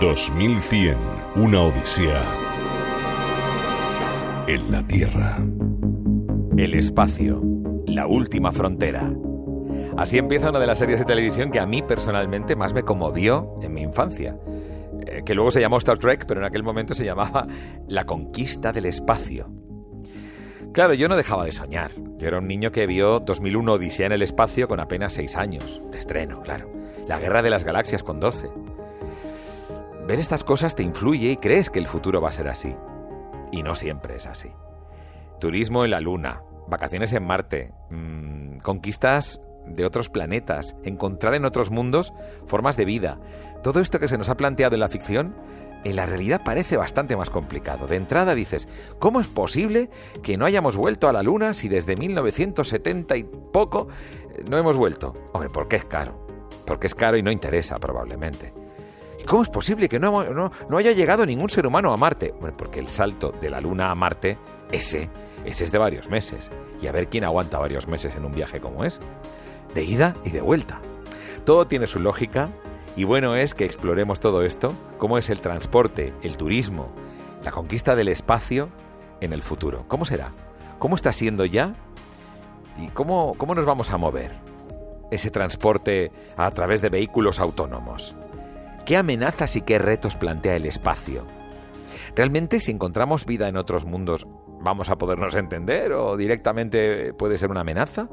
2100, una odisea en la Tierra. El espacio, la última frontera. Así empieza una de las series de televisión que a mí personalmente más me conmovió en mi infancia. Eh, que luego se llamó Star Trek, pero en aquel momento se llamaba La conquista del espacio. Claro, yo no dejaba de soñar. Yo era un niño que vio 2001 Odisea en el espacio con apenas 6 años, de estreno, claro. La guerra de las galaxias con 12. Ver estas cosas te influye y crees que el futuro va a ser así. Y no siempre es así. Turismo en la Luna, vacaciones en Marte, mmm, conquistas de otros planetas, encontrar en otros mundos formas de vida. Todo esto que se nos ha planteado en la ficción, en la realidad parece bastante más complicado. De entrada dices, ¿cómo es posible que no hayamos vuelto a la Luna si desde 1970 y poco eh, no hemos vuelto? Hombre, porque es caro. Porque es caro y no interesa probablemente. ¿Cómo es posible que no, no, no, haya llegado ningún ser humano a Marte? Bueno, porque el salto de la Luna a Marte, ese, ese es de varios meses. Y a ver quién aguanta varios meses en un viaje como es. De ida y de vuelta. Todo tiene su lógica y bueno es que exploremos todo esto, cómo es el transporte, el turismo, la conquista del espacio en el futuro. ¿Cómo será? ¿Cómo está siendo ya? ¿Y cómo, cómo nos vamos a mover? Ese transporte a través de vehículos autónomos. ¿Qué amenazas y qué retos plantea el espacio? ¿Realmente si encontramos vida en otros mundos vamos a podernos entender o directamente puede ser una amenaza?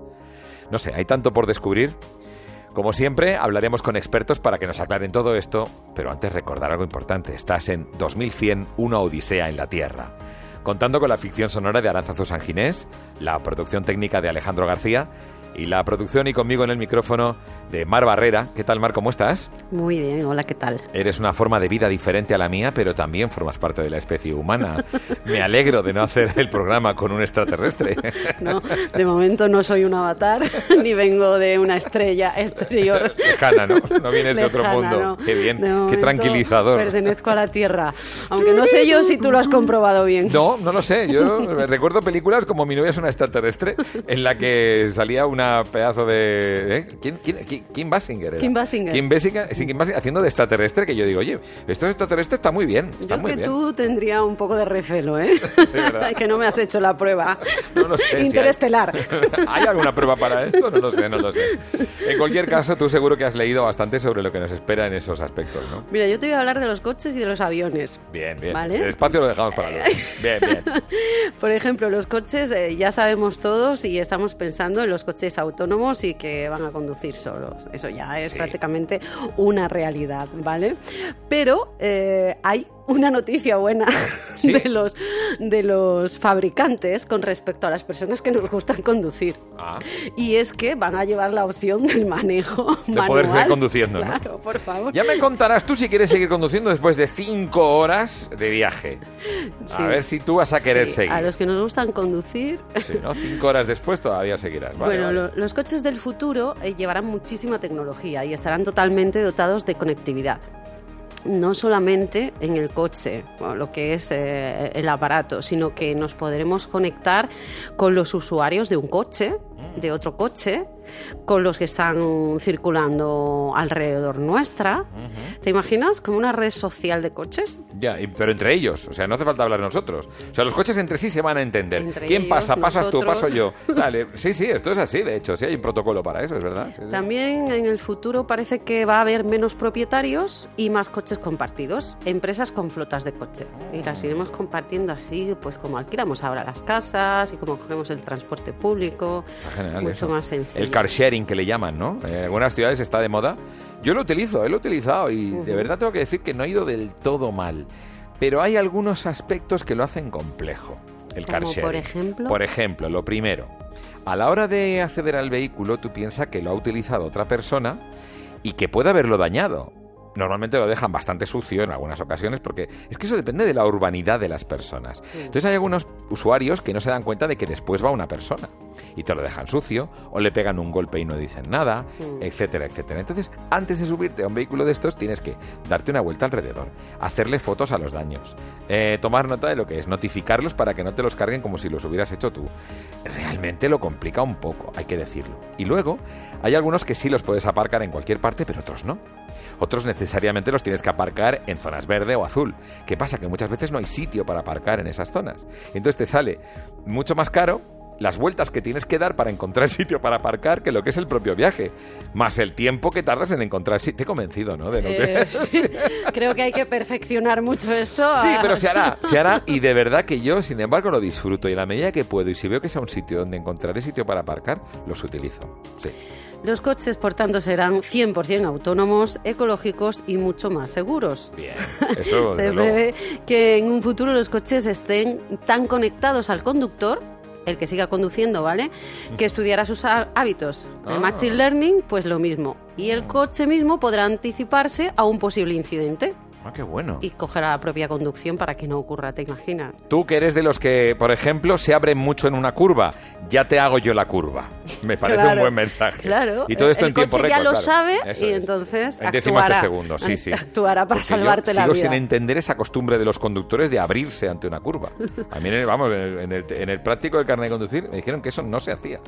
No sé, hay tanto por descubrir. Como siempre, hablaremos con expertos para que nos aclaren todo esto, pero antes recordar algo importante. Estás en 2100, una odisea en la Tierra. Contando con la ficción sonora de Aranzazu Sanginés, la producción técnica de Alejandro García y la producción y conmigo en el micrófono de Mar Barrera. ¿Qué tal, Mar? ¿Cómo estás? Muy bien, hola, ¿qué tal? Eres una forma de vida diferente a la mía, pero también formas parte de la especie humana. Me alegro de no hacer el programa con un extraterrestre. No, de momento no soy un avatar, ni vengo de una estrella exterior. Lejana, ¿no? No vienes de otro mundo. No. Qué bien, qué tranquilizador. Pertenezco a la Tierra, aunque no sé yo si tú lo has comprobado bien. No, no lo sé. Yo recuerdo películas como Mi novia es una extraterrestre, en la que salía una pedazo de... ¿eh? ¿Quién, quién, quién, Kim Basinger. Era. Kim Basinger. Kim Basinger, sí, Kim Basinger haciendo de extraterrestre que yo digo, oye, esto de extraterrestre está muy bien. Está yo muy que bien. tú tendría un poco de recelo, ¿eh? Sí, ¿verdad? que no me has hecho la prueba. No lo sé. si Interestelar. hay... ¿Hay alguna prueba para eso? No lo sé, no lo sé. En cualquier caso, tú seguro que has leído bastante sobre lo que nos espera en esos aspectos, ¿no? Mira, yo te voy a hablar de los coches y de los aviones. Bien, bien. ¿Vale? El espacio lo dejamos para luego. Bien, bien. Por ejemplo, los coches, eh, ya sabemos todos y estamos pensando en los coches autónomos y que van a conducir solos. Eso ya es Sí. prácticamente una realidad, ¿vale? Pero eh, hay una noticia buena Sí. de, los, de los fabricantes con respecto a las personas que nos gustan conducir. Ah, Y es que van a llevar la opción del manejo De manual. poder seguir conduciendo, ¿no? Claro, por favor. ya me contarás tú si quieres seguir conduciendo después de cinco horas de viaje. A ver si tú vas a querer Sí, seguir. A los que nos gustan conducir, Sí, ¿no? Cinco horas después todavía seguirás. Vale, bueno, vale. lo- los coches del futuro eh, llevarán muchísima tecnología y estarán totalmente dotados de conectividad. No solamente en el coche, lo que es eh, el aparato, sino que nos podremos conectar con los usuarios de un coche, de otro coche, con los que están circulando alrededor nuestra. ¿Te imaginas? Como una red social de coches. Ya, y- pero entre ellos, o sea, no hace falta hablar nosotros. O sea, los coches entre sí se van a entender. Entre ¿Quién ellos, pasa? ¿Pasas tú? nosotros. ¿Paso yo? Dale, sí, sí, esto es así, de hecho, sí hay un protocolo para eso, es verdad. Sí, sí. También en el futuro parece que va a haber menos propietarios y más coches compartidos, empresas con flotas de coche. Y las iremos compartiendo así, pues como alquilamos ahora las casas y como cogemos el transporte público. Mucho eso. más sencillo. El car sharing que le llaman, ¿no? En algunas ciudades está de moda. Yo lo utilizo, eh, lo he utilizado y de verdad tengo que decir que no ha ido del todo mal. Pero hay algunos aspectos que lo hacen complejo. El car ¿Como sharing. por ejemplo? Por ejemplo, lo primero, a la hora de acceder al vehículo, tú piensas que lo ha utilizado otra persona y que puede haberlo dañado. Normalmente lo dejan bastante sucio en algunas ocasiones porque es que eso depende de la urbanidad de las personas. Entonces hay algunos usuarios que no se dan cuenta de que después va una persona y te lo dejan sucio o le pegan un golpe y no dicen nada, etcétera, etcétera. Entonces, antes de subirte a un vehículo de estos tienes que darte una vuelta alrededor, hacerle fotos a los daños, eh, tomar nota de lo que es, notificarlos para que no te los carguen como si los hubieras hecho tú. Realmente lo complica un poco, hay que decirlo. Y luego, hay algunos que sí los puedes aparcar en cualquier parte, pero otros no. Otros necesariamente los tienes que aparcar en zonas verde o azul. ¿Qué pasa? Que muchas veces no hay sitio para aparcar en esas zonas. Entonces te sale mucho más caro las vueltas que tienes que dar para encontrar sitio para aparcar que lo que es el propio viaje, más el tiempo que tardas en encontrar sitio. Te he convencido, ¿no? De no Eh, sí. Creo que hay que perfeccionar mucho esto. Sí, pero se hará, se hará y de verdad que yo, sin embargo, lo disfruto y en la medida que puedo y si veo que sea un sitio donde encontraré sitio para aparcar, los utilizo. Sí. Los coches, por tanto, serán 100% autónomos, ecológicos y mucho más seguros. Bien, eso Se prevé que en un futuro los coches estén tan conectados al conductor, el que siga conduciendo, ¿vale? Que estudiará sus há- hábitos. El Ah. Machine Learning, pues lo mismo. Y el coche mismo podrá anticiparse a un posible incidente Ah, qué bueno. y coger a la propia conducción para que no ocurra, ¿te imaginas? Tú que eres de los que, por ejemplo, se abren mucho en una curva, ya te hago yo la curva. Me parece un buen mensaje. Claro. Y todo esto el en tiempo coche ya lo claro. sabe Eso y es. entonces en actuará, de segundo, sí, sí. actuará para Porque yo salvarte la sigo vida. sin entender esa costumbre de los conductores de abrirse ante una curva. A mí, vamos, en el, en el- práctico del carnet de conducir me dijeron que eso no se hacía.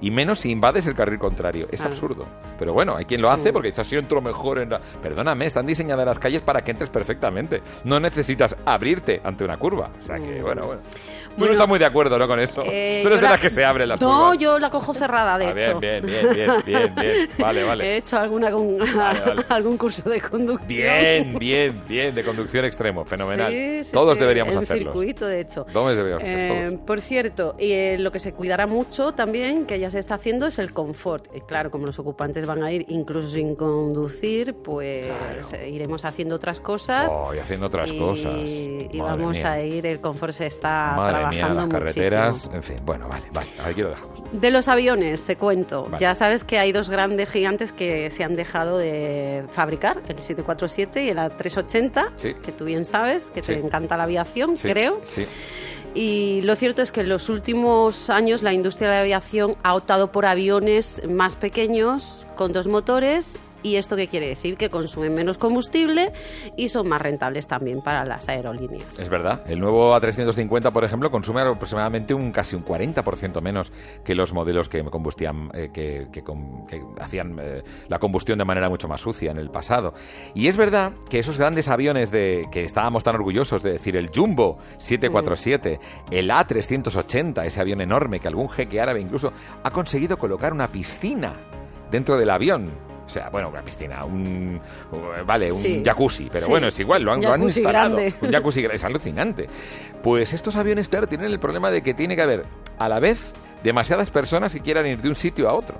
Y menos si invades el carril contrario. Es Ah. absurdo. Pero bueno, hay quien lo hace porque dice así entro mejor en la... Perdóname, están diseñadas las calles para que perfectamente. No necesitas abrirte ante una curva. O sea que, bueno, bueno. Tú Bueno, no estás muy de acuerdo, ¿no? Con eso. Eh, Tú eres de la- las que se abren las No, curvas. yo la cojo cerrada, de Ah, hecho. bien, bien, bien, bien, bien, bien. Vale, vale. He hecho alguna con- Vale, vale. algún curso de conducción. Bien, bien, bien, de conducción extremo, fenomenal. Sí, sí, Todos sí, deberíamos hacerlo. circuito, de hecho. Todos deberíamos Eh, por cierto, y, eh, lo que se cuidará mucho también, que ya se está haciendo, es el confort. Y claro, como los ocupantes van a ir incluso sin conducir, pues eh, iremos haciendo otras cosas. Oh, y haciendo otras y, cosas. y Madre vamos mía. a ir, el confort se está Madre mía, trabajando las muchísimo. carreteras, en fin, bueno, vale, vale, aquí lo dejamos. De los aviones, te cuento. Vale. Ya sabes que hay dos grandes gigantes que se han dejado de fabricar, el 747 y el A380, Sí. que tú bien sabes, que te encanta la aviación, Sí, creo. Sí. Y lo cierto es que en los últimos años la industria de la aviación ha optado por aviones más pequeños, con dos motores. ¿Y esto qué quiere decir? Que consumen menos combustible y son más rentables también para las aerolíneas. Es verdad. El nuevo A350, por ejemplo, consume aproximadamente un casi un 40% menos que los modelos que combustían, eh, que, hacían eh, la combustión de manera mucho más sucia en el pasado. Y es verdad que esos grandes aviones de que estábamos tan orgullosos de decir, el Jumbo 747, el A380, ese avión enorme que algún jeque árabe incluso ha conseguido colocar una piscina dentro del avión. O sea, bueno, una piscina, un. Vale, un Sí. jacuzzi, pero Sí. bueno, es igual, lo han, lo han instalado. grande. Un jacuzzi es alucinante. Pues estos aviones, claro, tienen el problema de que tiene que haber a la vez demasiadas personas que quieran ir de un sitio a otro.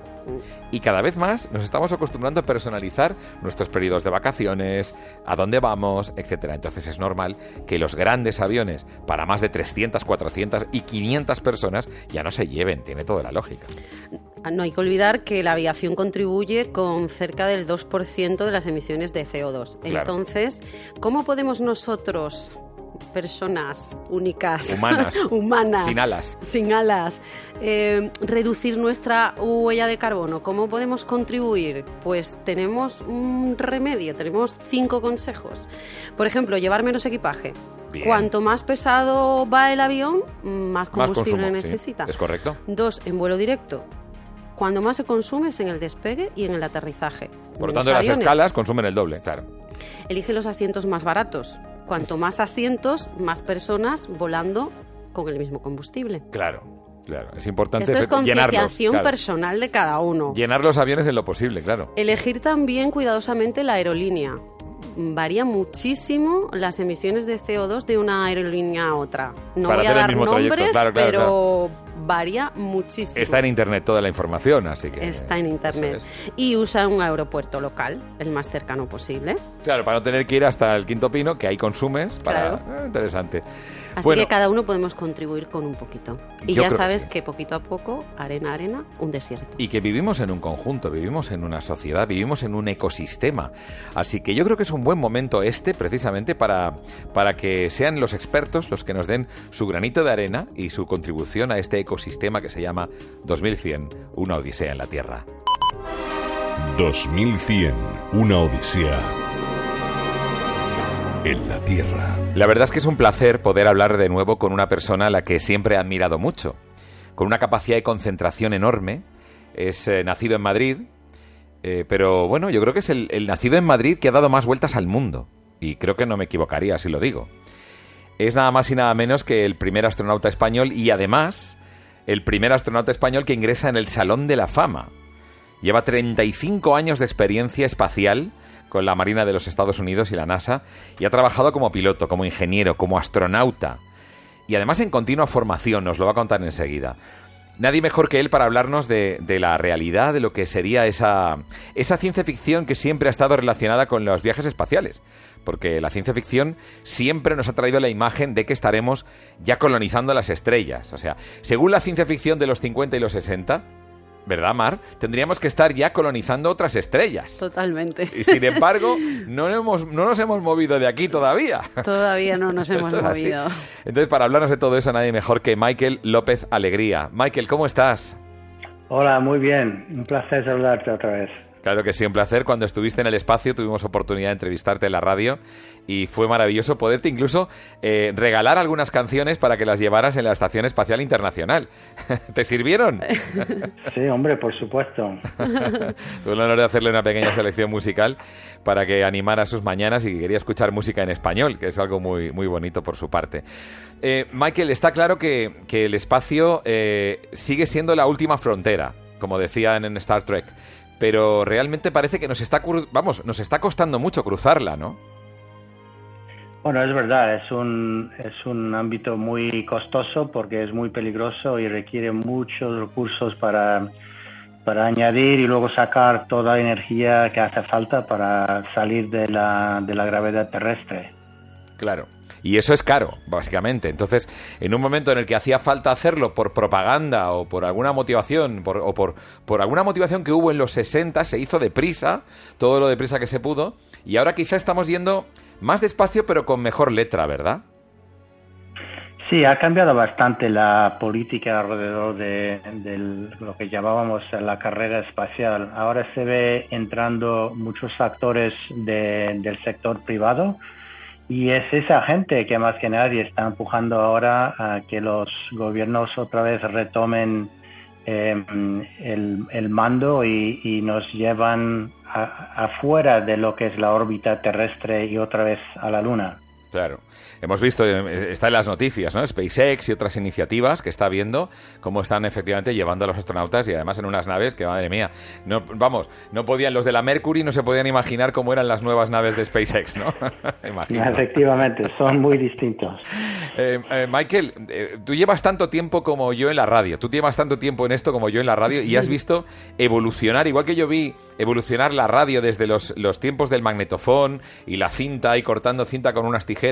Y cada vez más nos estamos acostumbrando a personalizar nuestros periodos de vacaciones, a dónde vamos, etcétera. Entonces es normal que los grandes aviones para más de 300, 400 y 500 personas ya no se lleven, tiene toda la lógica. No hay que olvidar que la aviación contribuye con cerca del 2% de las emisiones de CO2. Claro. Entonces, ¿cómo podemos nosotros, personas únicas, Humanas. humanas, Sin alas. sin alas, eh, reducir nuestra huella de carbono? ¿Cómo podemos contribuir? Pues tenemos un remedio, tenemos cinco consejos. Por ejemplo, llevar menos equipaje. Bien. Cuanto más pesado va el avión, más Más combustible sí, necesita. es correcto. Dos, en vuelo directo. Cuando más se consume es en el despegue y en el aterrizaje. Por lo tanto, las escalas consumen el doble, claro. Elige los asientos más baratos. Cuanto más asientos, más personas volando con el mismo combustible. Claro, claro. Es importante Esto es concienciación claro. personal de cada uno. Llenar los aviones en lo posible, claro. Elegir también cuidadosamente la aerolínea. Varía muchísimo las emisiones de CO2 de una aerolínea a otra. No Para voy a dar trayecto, nombres, claro, claro, pero varía muchísimo. Está en internet toda la información, así que. Está en internet. es. Y usa un aeropuerto local, el más cercano posible. Claro, para no tener que ir hasta el quinto pino, que ahí consumes. Para... Claro. Ah, interesante. Así Bueno, que cada uno podemos contribuir con un poquito. Y ya que sabes sí. que, poquito a poco, arena a arena, un desierto. Y que vivimos en un conjunto, vivimos en una sociedad, vivimos en un ecosistema. Así que yo creo que es un buen momento este, precisamente, para, para que sean los expertos los que nos den su granito de arena y su contribución a este ecosistema que se llama 2100, una odisea en la Tierra. 2100, una odisea en la Tierra. La verdad es que es un placer poder hablar de nuevo con una persona a la que siempre he admirado mucho, con una capacidad de concentración enorme. Es eh, nacido en Madrid, eh, pero bueno, yo creo que es el, el nacido en Madrid que ha dado más vueltas al mundo. Y creo que no me equivocaría si lo digo. Es nada más y nada menos que el primer astronauta español y además el primer astronauta español que ingresa en el Salón de la Fama. Lleva 35 años de experiencia espacial con la Marina de los Estados Unidos y la NASA y ha trabajado como piloto, como ingeniero, como astronauta y además en continua formación, nos lo va a contar enseguida. Nadie mejor que él para hablarnos de, la realidad, de lo que sería esa, esa ciencia ficción que siempre ha estado relacionada con los viajes espaciales. Porque la ciencia ficción siempre nos ha traído la imagen de que estaremos ya colonizando las estrellas. O sea, según la ciencia ficción de los 50 y los 60, ¿verdad, Mar? Tendríamos que estar ya colonizando otras estrellas. Totalmente. Y sin embargo, no, hemos, no nos hemos movido de aquí todavía. Todavía no nos hemos movido. Entonces, para hablarnos de todo eso, nadie mejor que Michael López Alegría. Michael, ¿cómo estás? Hola, muy bien. Un placer saludarte otra vez. Claro que sí, un placer. Cuando estuviste en el espacio tuvimos oportunidad de entrevistarte en la radio y fue maravilloso poderte incluso eh, regalar algunas canciones para que las llevaras en la Estación Espacial Internacional. ¿Te sirvieron? Sí, hombre, por supuesto. Tuve el honor de hacerle una pequeña selección musical para que animara sus mañanas y que quería escuchar música en español, que es algo muy, muy bonito por su parte. Eh, Michael, está claro que, el espacio eh, sigue siendo la última frontera, como decían en Star Trek pero realmente parece que nos está, vamos, nos está costando mucho cruzarla, ¿no? Bueno, es verdad, es un, es un ámbito muy costoso porque es muy peligroso y requiere muchos recursos para, para añadir y luego sacar toda la energía que hace falta para salir de la, de la gravedad terrestre. Claro. Y eso es caro, básicamente. Entonces, en un momento en el que hacía falta hacerlo por propaganda o por alguna motivación, o por, por alguna motivación que hubo en los 60, se hizo deprisa, todo lo deprisa que se pudo, y ahora quizá estamos yendo más despacio pero con mejor letra, ¿verdad? Sí, ha cambiado bastante la política alrededor de, lo que llamábamos la carrera espacial. Ahora se ve entrando muchos actores del sector privado, y es esa gente que más que nadie está empujando ahora a que los gobiernos otra vez retomen em, el, mando y, nos llevan afuera de lo que es la órbita terrestre y otra vez a la Luna. Claro. Hemos visto, eh, está en las noticias, ¿no? SpaceX y otras iniciativas que está viendo cómo están efectivamente llevando a los astronautas y además en unas naves que, madre mía, no, vamos, no podían, los de la Mercury no se podían imaginar cómo eran las nuevas naves de SpaceX, ¿no? Efectivamente, son muy distintos. Eh, eh, Michael, tú llevas tanto tiempo como yo en la radio, tú llevas tanto tiempo en esto como yo en la radio y has visto evolucionar, igual que yo vi evolucionar la radio desde los, los tiempos del magnetofón y la cinta y cortando cinta con unas tijeras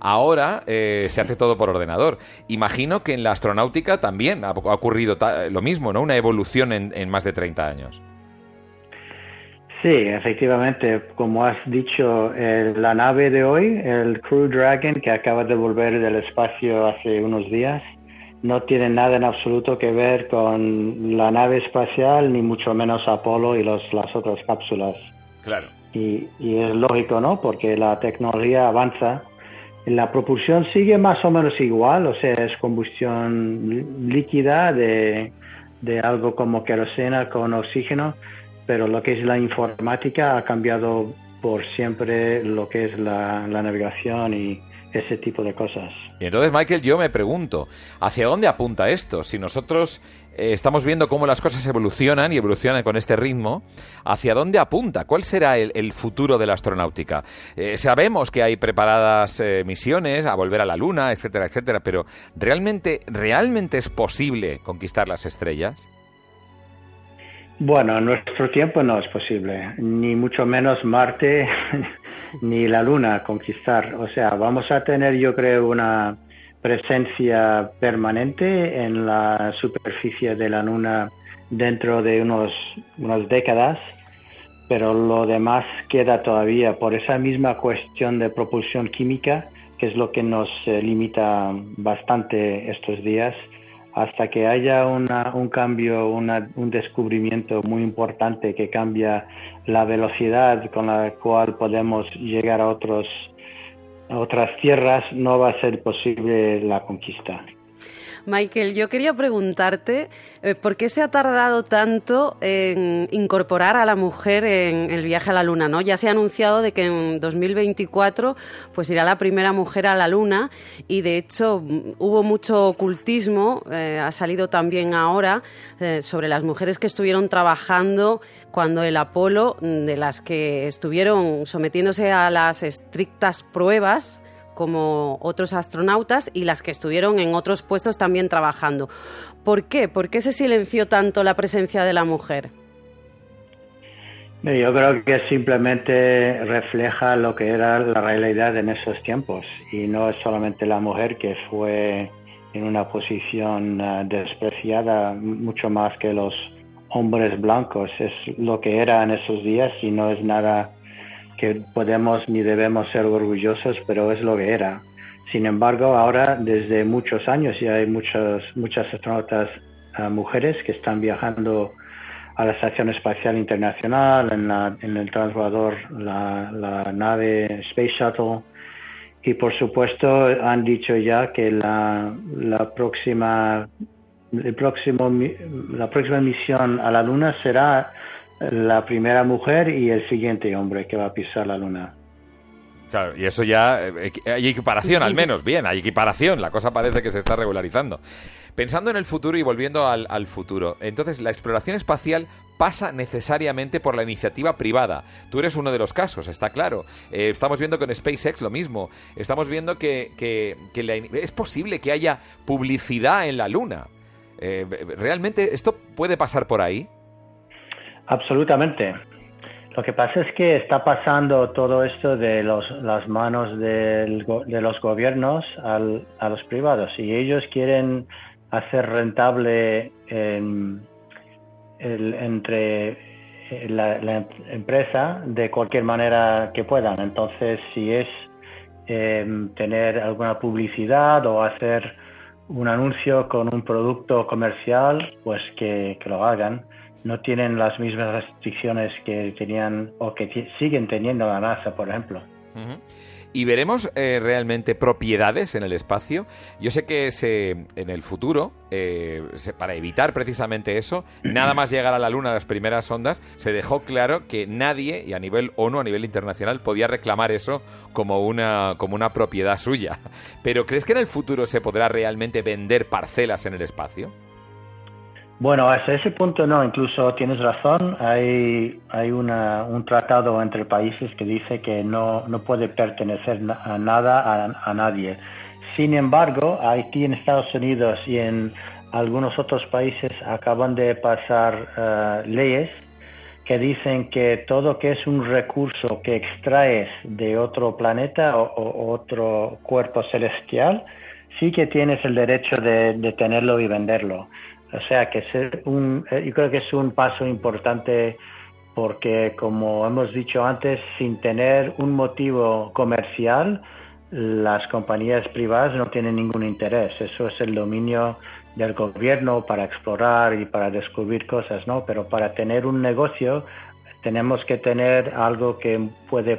ahora eh, se hace todo por ordenador. Imagino que en la astronáutica también ha, ocurrido lo mismo, ¿no? Una evolución en, más de 30 años. Sí, efectivamente, como has dicho, la nave de hoy, el Crew Dragon, que acaba de volver del espacio hace unos días, no tiene nada en absoluto que ver con la nave espacial, ni mucho menos Apolo y los, las otras cápsulas. Claro. Y, es lógico, ¿no? Porque la tecnología avanza. La propulsión sigue más o menos igual, o sea, es combustión líquida de, algo como querosena con oxígeno, pero lo que es la informática ha cambiado por siempre lo que es la navegación y, ese tipo de cosas. Y entonces, Michael, yo me pregunto, ¿hacia dónde apunta esto? Si nosotros eh, estamos viendo cómo las cosas evolucionan y evolucionan con este ritmo, ¿hacia dónde apunta? ¿Cuál será el, futuro de la astronáutica? Eh, sabemos que hay preparadas eh, misiones a volver a la Luna, etcétera, etcétera, pero ¿realmente, ¿realmente es posible conquistar las estrellas? Bueno, en nuestro tiempo no es posible, ni mucho menos Marte ni la Luna conquistar. O sea, vamos a tener, yo creo, una presencia permanente en la superficie de la Luna dentro de unos, unas décadas, pero lo demás queda todavía por esa misma cuestión de propulsión química, que es lo que nos eh, limita bastante estos días hasta que haya un cambio, un descubrimiento muy importante que cambia la velocidad con la cual podemos llegar a, otros, otras tierras, no va a ser posible la conquista. Michael, yo quería preguntarte eh, por qué se ha tardado tanto en incorporar a la mujer en el viaje a la Luna, ¿no? Ya se ha anunciado de que en 2024 pues irá la primera mujer a la Luna y de hecho hubo mucho ocultismo, eh, ha salido también ahora eh, sobre las mujeres que estuvieron trabajando cuando el Apolo, de las que estuvieron sometiéndose a las estrictas pruebas como otros astronautas y las que estuvieron en otros puestos también trabajando. ¿Por qué? ¿Por qué se silenció tanto la presencia de la mujer? Yo creo que simplemente refleja lo que era la realidad en esos tiempos y no es solamente la mujer que fue en una posición eh, despreciada mucho más que los hombres blancos, es lo que era en esos días y no es nada que podemos ni debemos ser orgullosos, pero es lo que era. Sin embargo, ahora desde muchos años ya hay muchas, muchas astronautas uh, mujeres que están viajando a la Estación Espacial Internacional, en, la, en el transbordador, la, nave Space Shuttle. Y por supuesto han dicho ya que la, próxima, el próximo, la próxima misión a la Luna será la primera mujer y el siguiente hombre que va a pisar la luna. Claro, y eso ya eh, hay equiparación al menos, bien, hay equiparación, la cosa parece que se está regularizando. Pensando en el futuro y volviendo al, futuro, entonces la exploración espacial pasa necesariamente por la iniciativa privada. Tú eres uno de los casos, está claro. Eh, estamos viendo con SpaceX lo mismo. Estamos viendo que, es posible que haya publicidad en la Luna. Eh, ¿Realmente esto puede pasar por ahí? Absolutamente. Lo que pasa es que está pasando todo esto de los, las manos de los gobiernos a los privados y ellos quieren hacer rentable entre la, empresa de cualquier manera que puedan. Entonces, si es em, tener alguna publicidad o hacer un anuncio con un producto comercial, pues que lo hagan no tienen las mismas restricciones que tenían o que siguen teniendo la NASA, por ejemplo. ¿Y veremos eh, realmente propiedades en el espacio? Yo sé que se, en el futuro, eh, para evitar precisamente eso, nada más llegar a la Luna las primeras ondas, se dejó claro que nadie, y a nivel ONU, a nivel internacional, podía reclamar eso como una, como una propiedad suya. Pero ¿crees que en el futuro se podrá realmente vender parcelas en el espacio? Bueno, hasta ese punto no, incluso tienes razón, hay, hay una, un tratado entre países que dice que no, no puede pertenecer a nada a, nadie. Sin embargo, aquí en Estados Unidos y en algunos otros países acaban de pasar eh, leyes que dicen que todo que es un recurso que extraes de otro planeta o, otro cuerpo celestial, sí que tienes el derecho de tenerlo y venderlo. O sea que es un, eh, yo creo que es un paso importante porque, como hemos dicho antes, sin tener un motivo comercial, las compañías privadas no tienen ningún interés. Eso es el dominio del gobierno para explorar y para descubrir cosas, ¿no? Pero para tener un negocio tenemos que tener algo que puede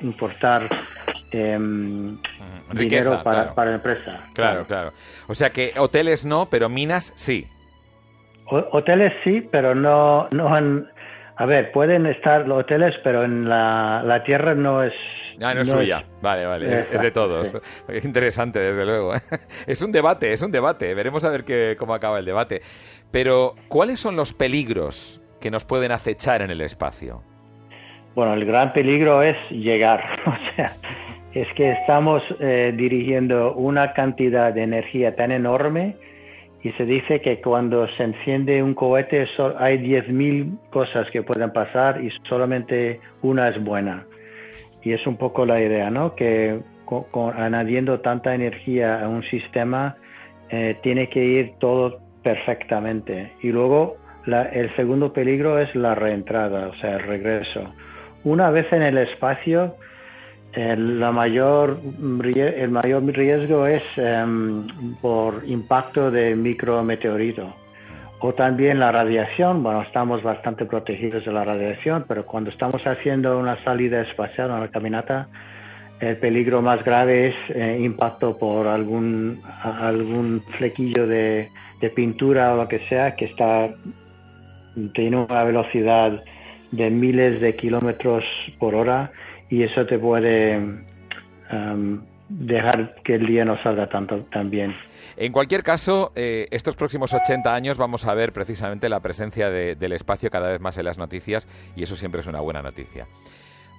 importar, em, dinero para, para, la empresa. Claro, claro, O sea que hoteles no, pero minas sí. hoteles sí, pero no, no han... A ver, pueden estar los hoteles, pero en la, la tierra no es... Ah, no es suya. vale, vale. Es, de todos. Es interesante, desde luego. ¿eh? Es un debate, es un debate. Veremos a ver qué, cómo acaba el debate. Pero, ¿cuáles son los peligros que nos pueden acechar en el espacio? Bueno, el gran peligro es llegar. O sea, es que estamos eh, dirigiendo una cantidad de energía tan enorme y se dice que cuando se enciende un cohete hay 10.000 cosas que pueden pasar y solamente una es buena. Y es un poco la idea, ¿no? Que añadiendo tanta energía a un sistema eh, tiene que ir todo perfectamente. Y luego el segundo peligro es la reentrada, o sea, el regreso. Una vez en el espacio, el, la mayor, el mayor riesgo es em, por impacto de micrometeorito o también la radiación. Bueno, estamos bastante protegidos de la radiación, pero cuando estamos haciendo una salida espacial, una caminata, el peligro más grave es eh, impacto por algún, algún flequillo de, pintura o lo que sea que está tiene una velocidad de miles de kilómetros por hora y eso te puede um, dejar que el día no salga tanto tan bien. En cualquier caso, eh, estos próximos 80 años vamos a ver precisamente la presencia del espacio cada vez más en las noticias y eso siempre es una buena noticia.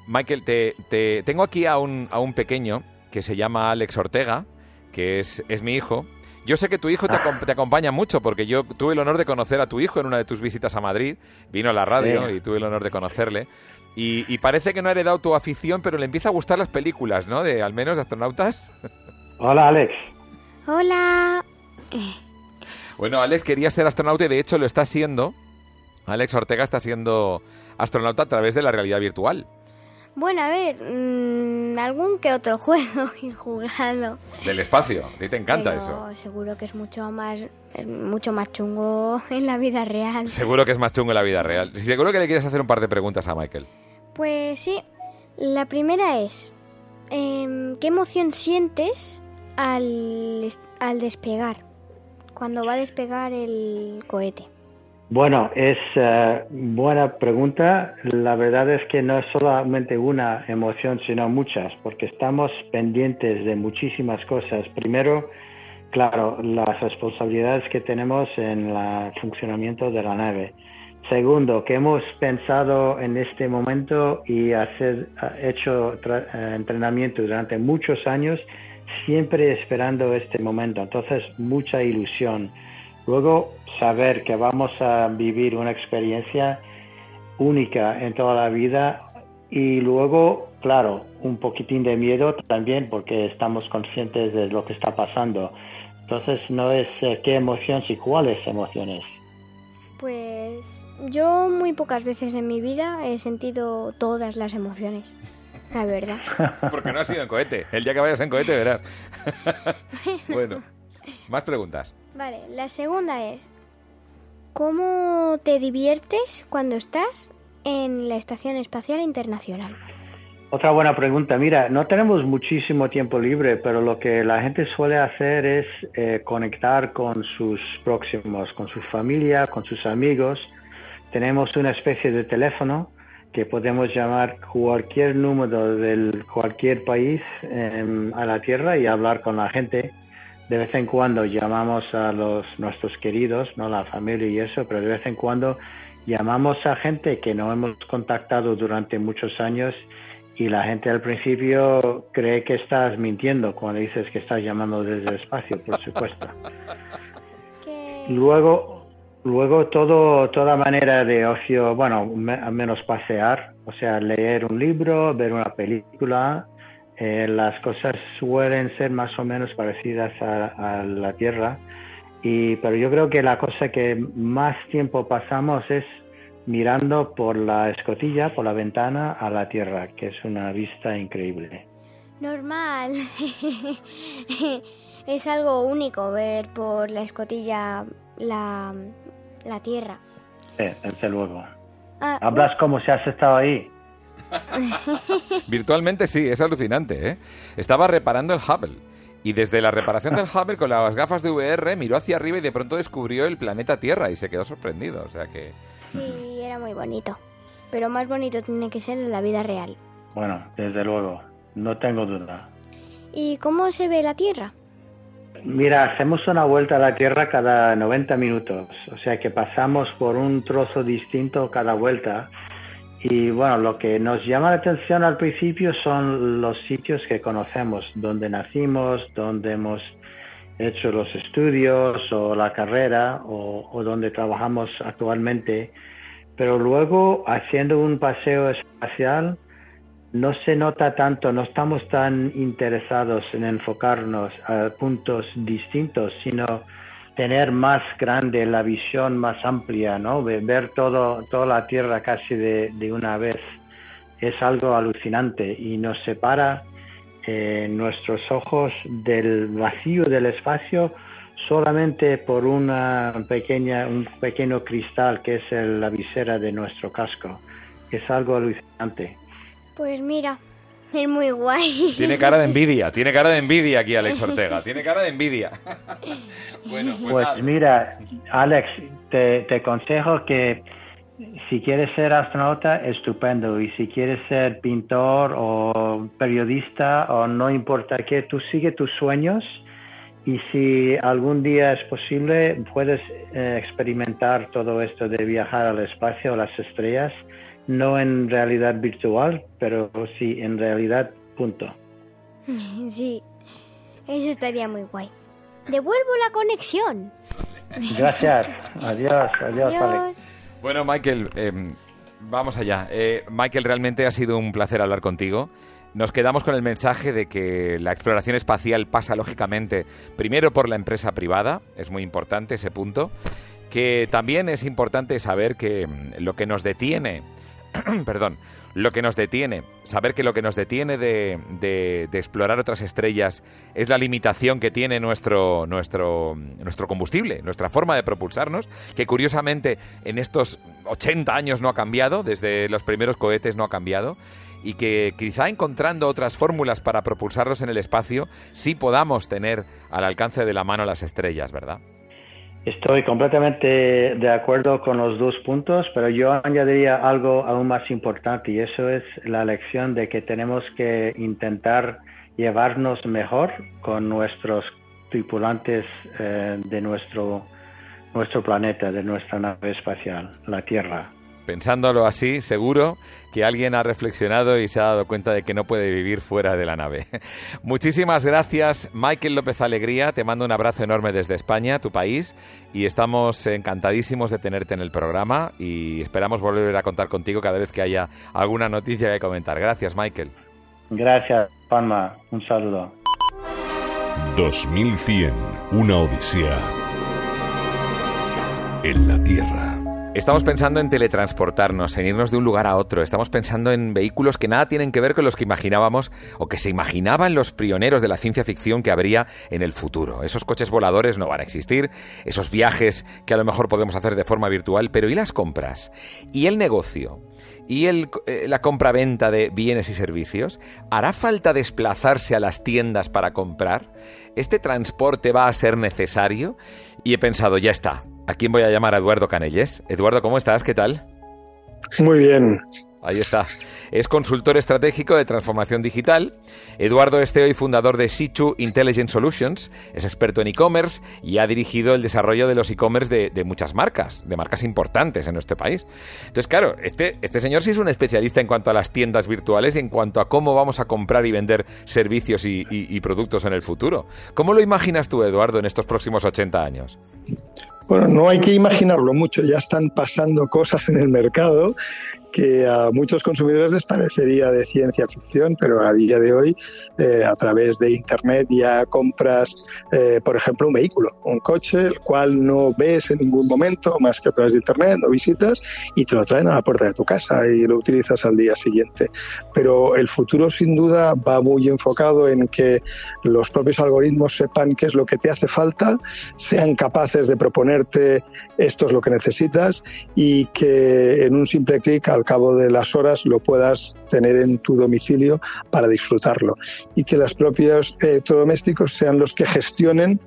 Michael, te, tengo aquí a un, a un, pequeño que se llama Alex Ortega, que es, es mi hijo. Yo sé que tu hijo te, te, acompaña mucho porque yo tuve el honor de conocer a tu hijo en una de tus visitas a Madrid. Vino a la radio y tuve el honor de conocerle. Y, parece que no ha heredado tu afición, pero le empieza a gustar las películas, ¿no? De al menos de astronautas. Hola, Alex. Hola. Bueno, Alex quería ser astronauta y de hecho lo está siendo. Alex Ortega está siendo astronauta a través de la realidad virtual. Bueno, a ver, mm, algún que otro juego he jugado. Del espacio, a ti te encanta eso. Seguro que es mucho más, mucho más chungo en la vida real. Seguro que es más chungo en la vida real. Seguro que le quieres hacer un par de preguntas a Michael. Pues sí. La primera es, em, ¿qué emoción sientes al, al despegar? Cuando va a despegar el cohete. Bueno, es uh, buena pregunta. La verdad es que no es solamente una emoción, sino muchas, porque estamos pendientes de muchísimas cosas. Primero, claro, las responsabilidades que tenemos en el funcionamiento de la nave. Segundo, que hemos pensado en este momento y hacer, hecho eh, entrenamiento durante muchos años, siempre esperando este momento. Entonces, mucha ilusión. Luego, saber que vamos a vivir una experiencia única en toda la vida y luego, claro, un poquitín de miedo también porque estamos conscientes de lo que está pasando. Entonces, no es eh, qué emociones y cuáles emociones. Pues yo muy pocas veces en mi vida he sentido todas las emociones. La verdad. Porque no has sido en cohete. El día que vayas en cohete verás. bueno, más preguntas. Vale, la segunda es, ¿cómo te diviertes cuando estás en la Estación Espacial Internacional? Otra buena pregunta. Mira, no tenemos muchísimo tiempo libre, pero lo que la gente suele hacer es eh, conectar con sus próximos, con su familia, con sus amigos. Tenemos una especie de teléfono que podemos llamar cualquier número de cualquier país em, a la Tierra y hablar con la gente de vez en cuando llamamos a los nuestros queridos, no la familia y eso, pero de vez en cuando llamamos a gente que no hemos contactado durante muchos años y la gente al principio cree que estás mintiendo cuando dices que estás llamando desde el espacio, por supuesto. Luego, luego todo, toda manera de ocio, bueno, al menos pasear, o sea, leer un libro, ver una película, eh, las cosas suelen ser más o menos parecidas a, la Tierra, y, pero yo creo que la cosa que más tiempo pasamos es mirando por la escotilla, por la ventana a la Tierra, que es una vista increíble. Normal. es algo único ver por la escotilla la, la Tierra. Sí, desde luego. Ah, ¿Hablas como si has estado ahí? Virtualmente sí, es alucinante. ¿eh? Estaba reparando el Hubble. Y desde la reparación del Hubble con las gafas de VR miró hacia arriba y de pronto descubrió el planeta Tierra y se quedó sorprendido. O sea que. Sí, era muy bonito. Pero más bonito tiene que ser en la vida real. Bueno, desde luego, no tengo duda. ¿Y cómo se ve la Tierra? Mira, hacemos una vuelta a la Tierra cada 90 minutos, o sea que pasamos por un trozo distinto cada vuelta y bueno, lo que nos llama la atención al principio son los sitios que conocemos, donde nacimos, donde hemos hecho los estudios o la carrera o, donde trabajamos actualmente. Pero luego, haciendo un paseo espacial, no se nota tanto, no estamos tan interesados en enfocarnos a puntos distintos, sino tener más grande la visión más amplia, ¿no? Ver todo, toda la Tierra casi de, una vez es algo alucinante y nos separa eh, nuestros ojos del vacío del espacio solamente por una pequeña, un pequeño cristal que es la visera de nuestro casco. Es algo alucinante. Pues mira, Es muy guay. Tiene cara de envidia, tiene cara de envidia aquí Alex Ortega, tiene cara de envidia. bueno, pues, Pues mira, Alex, te, te aconsejo que si quieres ser astronauta, estupendo. Y si quieres ser pintor o periodista o no importa qué, tú sigue tus sueños. Y si algún día es posible, puedes eh, experimentar todo esto de viajar al espacio, a las estrellas, no en realidad virtual, pero sí en realidad punto. Sí, eso estaría muy guay. Devuelvo la conexión. Gracias. Adiós, adiós, Alex. Adiós. Bueno, Michael, eh, vamos allá. Eh, Michael, realmente ha sido un placer hablar contigo. Nos quedamos con el mensaje de que la exploración espacial pasa lógicamente primero por la empresa privada, es muy importante ese punto, que también es importante saber que mm, lo que nos detiene, perdón, lo que nos detiene, saber que lo que nos detiene de, de- explorar otras estrellas es la limitación que tiene nuestro, nuestro, nuestro combustible, nuestra forma de propulsarnos, que curiosamente en estos 80 años no ha cambiado, desde los primeros cohetes no ha cambiado, y que quizá encontrando otras fórmulas para propulsarlos en el espacio, sí podamos tener al alcance de la mano las estrellas, ¿verdad? Estoy completamente de acuerdo con los dos puntos, pero yo añadiría algo aún más importante y eso es la lección de que tenemos que intentar llevarnos mejor con nuestros tripulantes eh, de nuestro, nuestro planeta, de nuestra nave espacial, la Tierra. Pensándolo así, seguro que alguien ha reflexionado y se ha dado cuenta de que no puede vivir fuera de la nave. Muchísimas gracias, Michael López Alegría. Te mando un abrazo enorme desde España, tu país, y estamos encantadísimos de tenerte en el programa y esperamos volver a contar contigo cada vez que haya alguna noticia que comentar. Gracias, Michael. Gracias, Palma. Un saludo. 2100, una odisea en la Tierra. Estamos pensando en teletransportarnos, en irnos de un lugar a otro. Estamos pensando en vehículos que nada tienen que ver con los que imaginábamos o que se imaginaban los pioneros de la ciencia ficción que habría en el futuro. Esos coches voladores no van a existir, esos viajes que a lo mejor podemos hacer de forma virtual, pero ¿y las compras? ¿Y el negocio? ¿Y el, eh, la compra-venta de bienes y servicios? ¿Hará falta desplazarse a las tiendas para comprar? ¿Este transporte va a ser necesario? Y he pensado, ya está. ¿A quién voy a llamar a Eduardo Canelles? Eduardo, ¿cómo estás? ¿Qué tal? Muy bien. Ahí está. Es consultor estratégico de transformación digital. Eduardo es CEO y fundador de Sichu Intelligent Solutions. Es experto en e-commerce y ha dirigido el desarrollo de los e-commerce de, de muchas marcas, de marcas importantes en nuestro país. Entonces, claro, este, este señor sí es un especialista en cuanto a las tiendas virtuales y en cuanto a cómo vamos a comprar y vender servicios y, y- y productos en el futuro. ¿Cómo lo imaginas tú, Eduardo, en estos próximos 80 años? Bueno, no hay que imaginarlo mucho, ya están pasando cosas en el mercado que a muchos consumidores les parecería de ciencia ficción, pero a día de hoy, eh, a través de Internet ya compras, eh, por ejemplo, un vehículo, un coche, el cual no ves en ningún momento más que a través de Internet, no visitas y te lo traen a la puerta de tu casa y lo utilizas al día siguiente. Pero el futuro, sin duda, va muy enfocado en que los propios algoritmos sepan qué es lo que te hace falta, sean capaces de proponerte esto es lo que necesitas y que en un simple clic al cabo de las horas lo puedas tener en tu domicilio para disfrutarlo y que los propios eh, electrodomésticos sean los que gestionen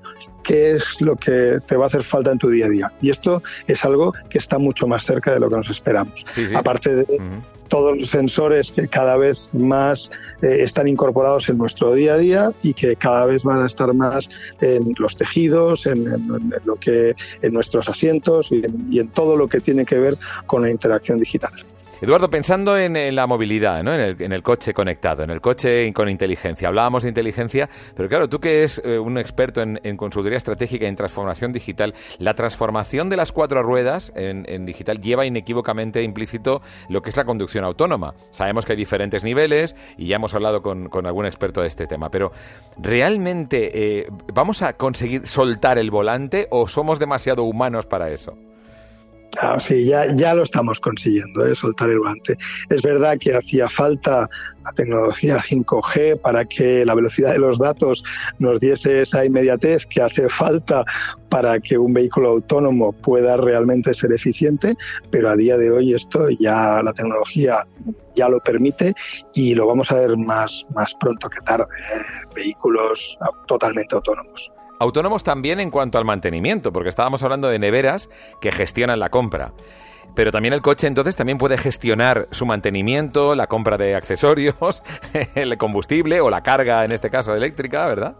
qué es lo que te va a hacer falta en tu día a día. Y esto es algo que está mucho más cerca de lo que nos esperamos. Sí, sí. Aparte de todos los sensores que cada vez más eh, están incorporados en nuestro día a día y que cada vez van a estar más en los tejidos, en, en- en lo que, en nuestros asientos y en, y en todo lo que tiene que ver con la interacción digital. Eduardo, pensando en, la movilidad, ¿no? en, el, coche conectado, en el coche con inteligencia. Hablábamos de inteligencia, pero claro, tú que eres eh, un experto en, consultoría estratégica y en transformación digital, la transformación de las cuatro ruedas en, digital lleva inequívocamente implícito lo que es la conducción autónoma. Sabemos que hay diferentes niveles y ya hemos hablado con, con algún experto de este tema, pero ¿realmente eh, vamos a conseguir soltar el volante o somos demasiado humanos para eso? Ah, sí, ya, ya lo estamos consiguiendo, ¿eh? soltar el guante. Es verdad que hacía falta la tecnología 5G para que la velocidad de los datos nos diese esa inmediatez que hace falta para que un vehículo autónomo pueda realmente ser eficiente, pero a día de hoy esto ya la tecnología ya lo permite y lo vamos a ver más, más pronto que tarde, ¿eh? vehículos totalmente autónomos. Autónomos también en cuanto al mantenimiento, porque estábamos hablando de neveras que gestionan la compra. Pero también el coche entonces también puede gestionar su mantenimiento, la compra de accesorios, el combustible o la carga, en este caso eléctrica, ¿verdad?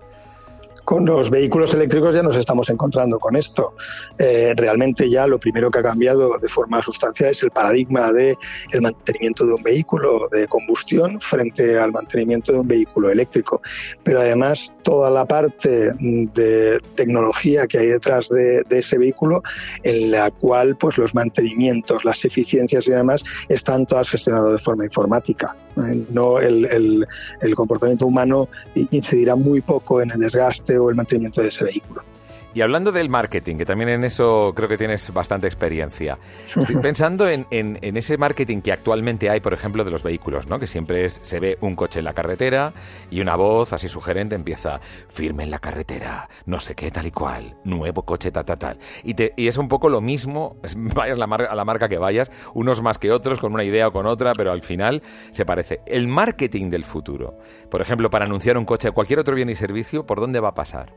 Con los vehículos eléctricos ya nos estamos encontrando con esto. Eh, realmente ya lo primero que ha cambiado de forma sustancial es el paradigma de el mantenimiento de un vehículo de combustión frente al mantenimiento de un vehículo eléctrico. Pero además toda la parte de tecnología que hay detrás de, ese vehículo, en la cual pues los mantenimientos, las eficiencias y demás están todas gestionadas de forma informática. Eh, no el, el comportamiento humano incidirá muy poco en el desgaste o el mantenimiento de ese vehículo. Y hablando del marketing, que también en eso creo que tienes bastante experiencia, estoy pensando en, ese marketing que actualmente hay, por ejemplo, de los vehículos, ¿no? Que siempre es, se ve un coche en la carretera y una voz así sugerente empieza, firme en la carretera, no sé qué, tal y cual, nuevo coche, tal, tal, tal. Y, te, y es un poco lo mismo, vayas a la marca que vayas, unos más que otros, con una idea o con otra, pero al final se parece. El marketing del futuro, por ejemplo, para anunciar un coche o cualquier otro bien y servicio, ¿por dónde va a pasar?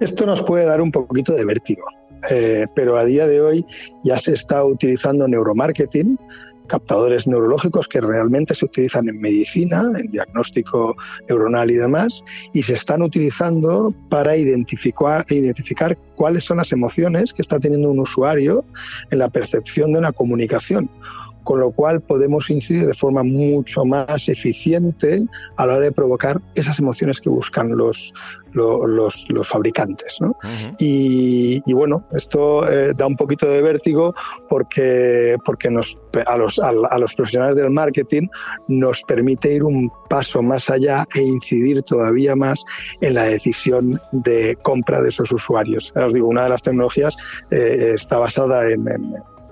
Esto nos puede dar un poquito de vértigo, eh, pero a día de hoy ya se está utilizando neuromarketing, captadores neurológicos que realmente se utilizan en medicina, en diagnóstico neuronal y demás, y se están utilizando para identificar, identificar cuáles son las emociones que está teniendo un usuario en la percepción de una comunicación con lo cual podemos incidir de forma mucho más eficiente a la hora de provocar esas emociones que buscan los, los, los, fabricantes. ¿no? y, y, bueno, esto eh, da un poquito de vértigo porque, porque nos, a, los, a, los profesionales del marketing nos permite ir un paso más allá e incidir todavía más en la decisión de compra de esos usuarios. Os digo, una de las tecnologías eh, está basada en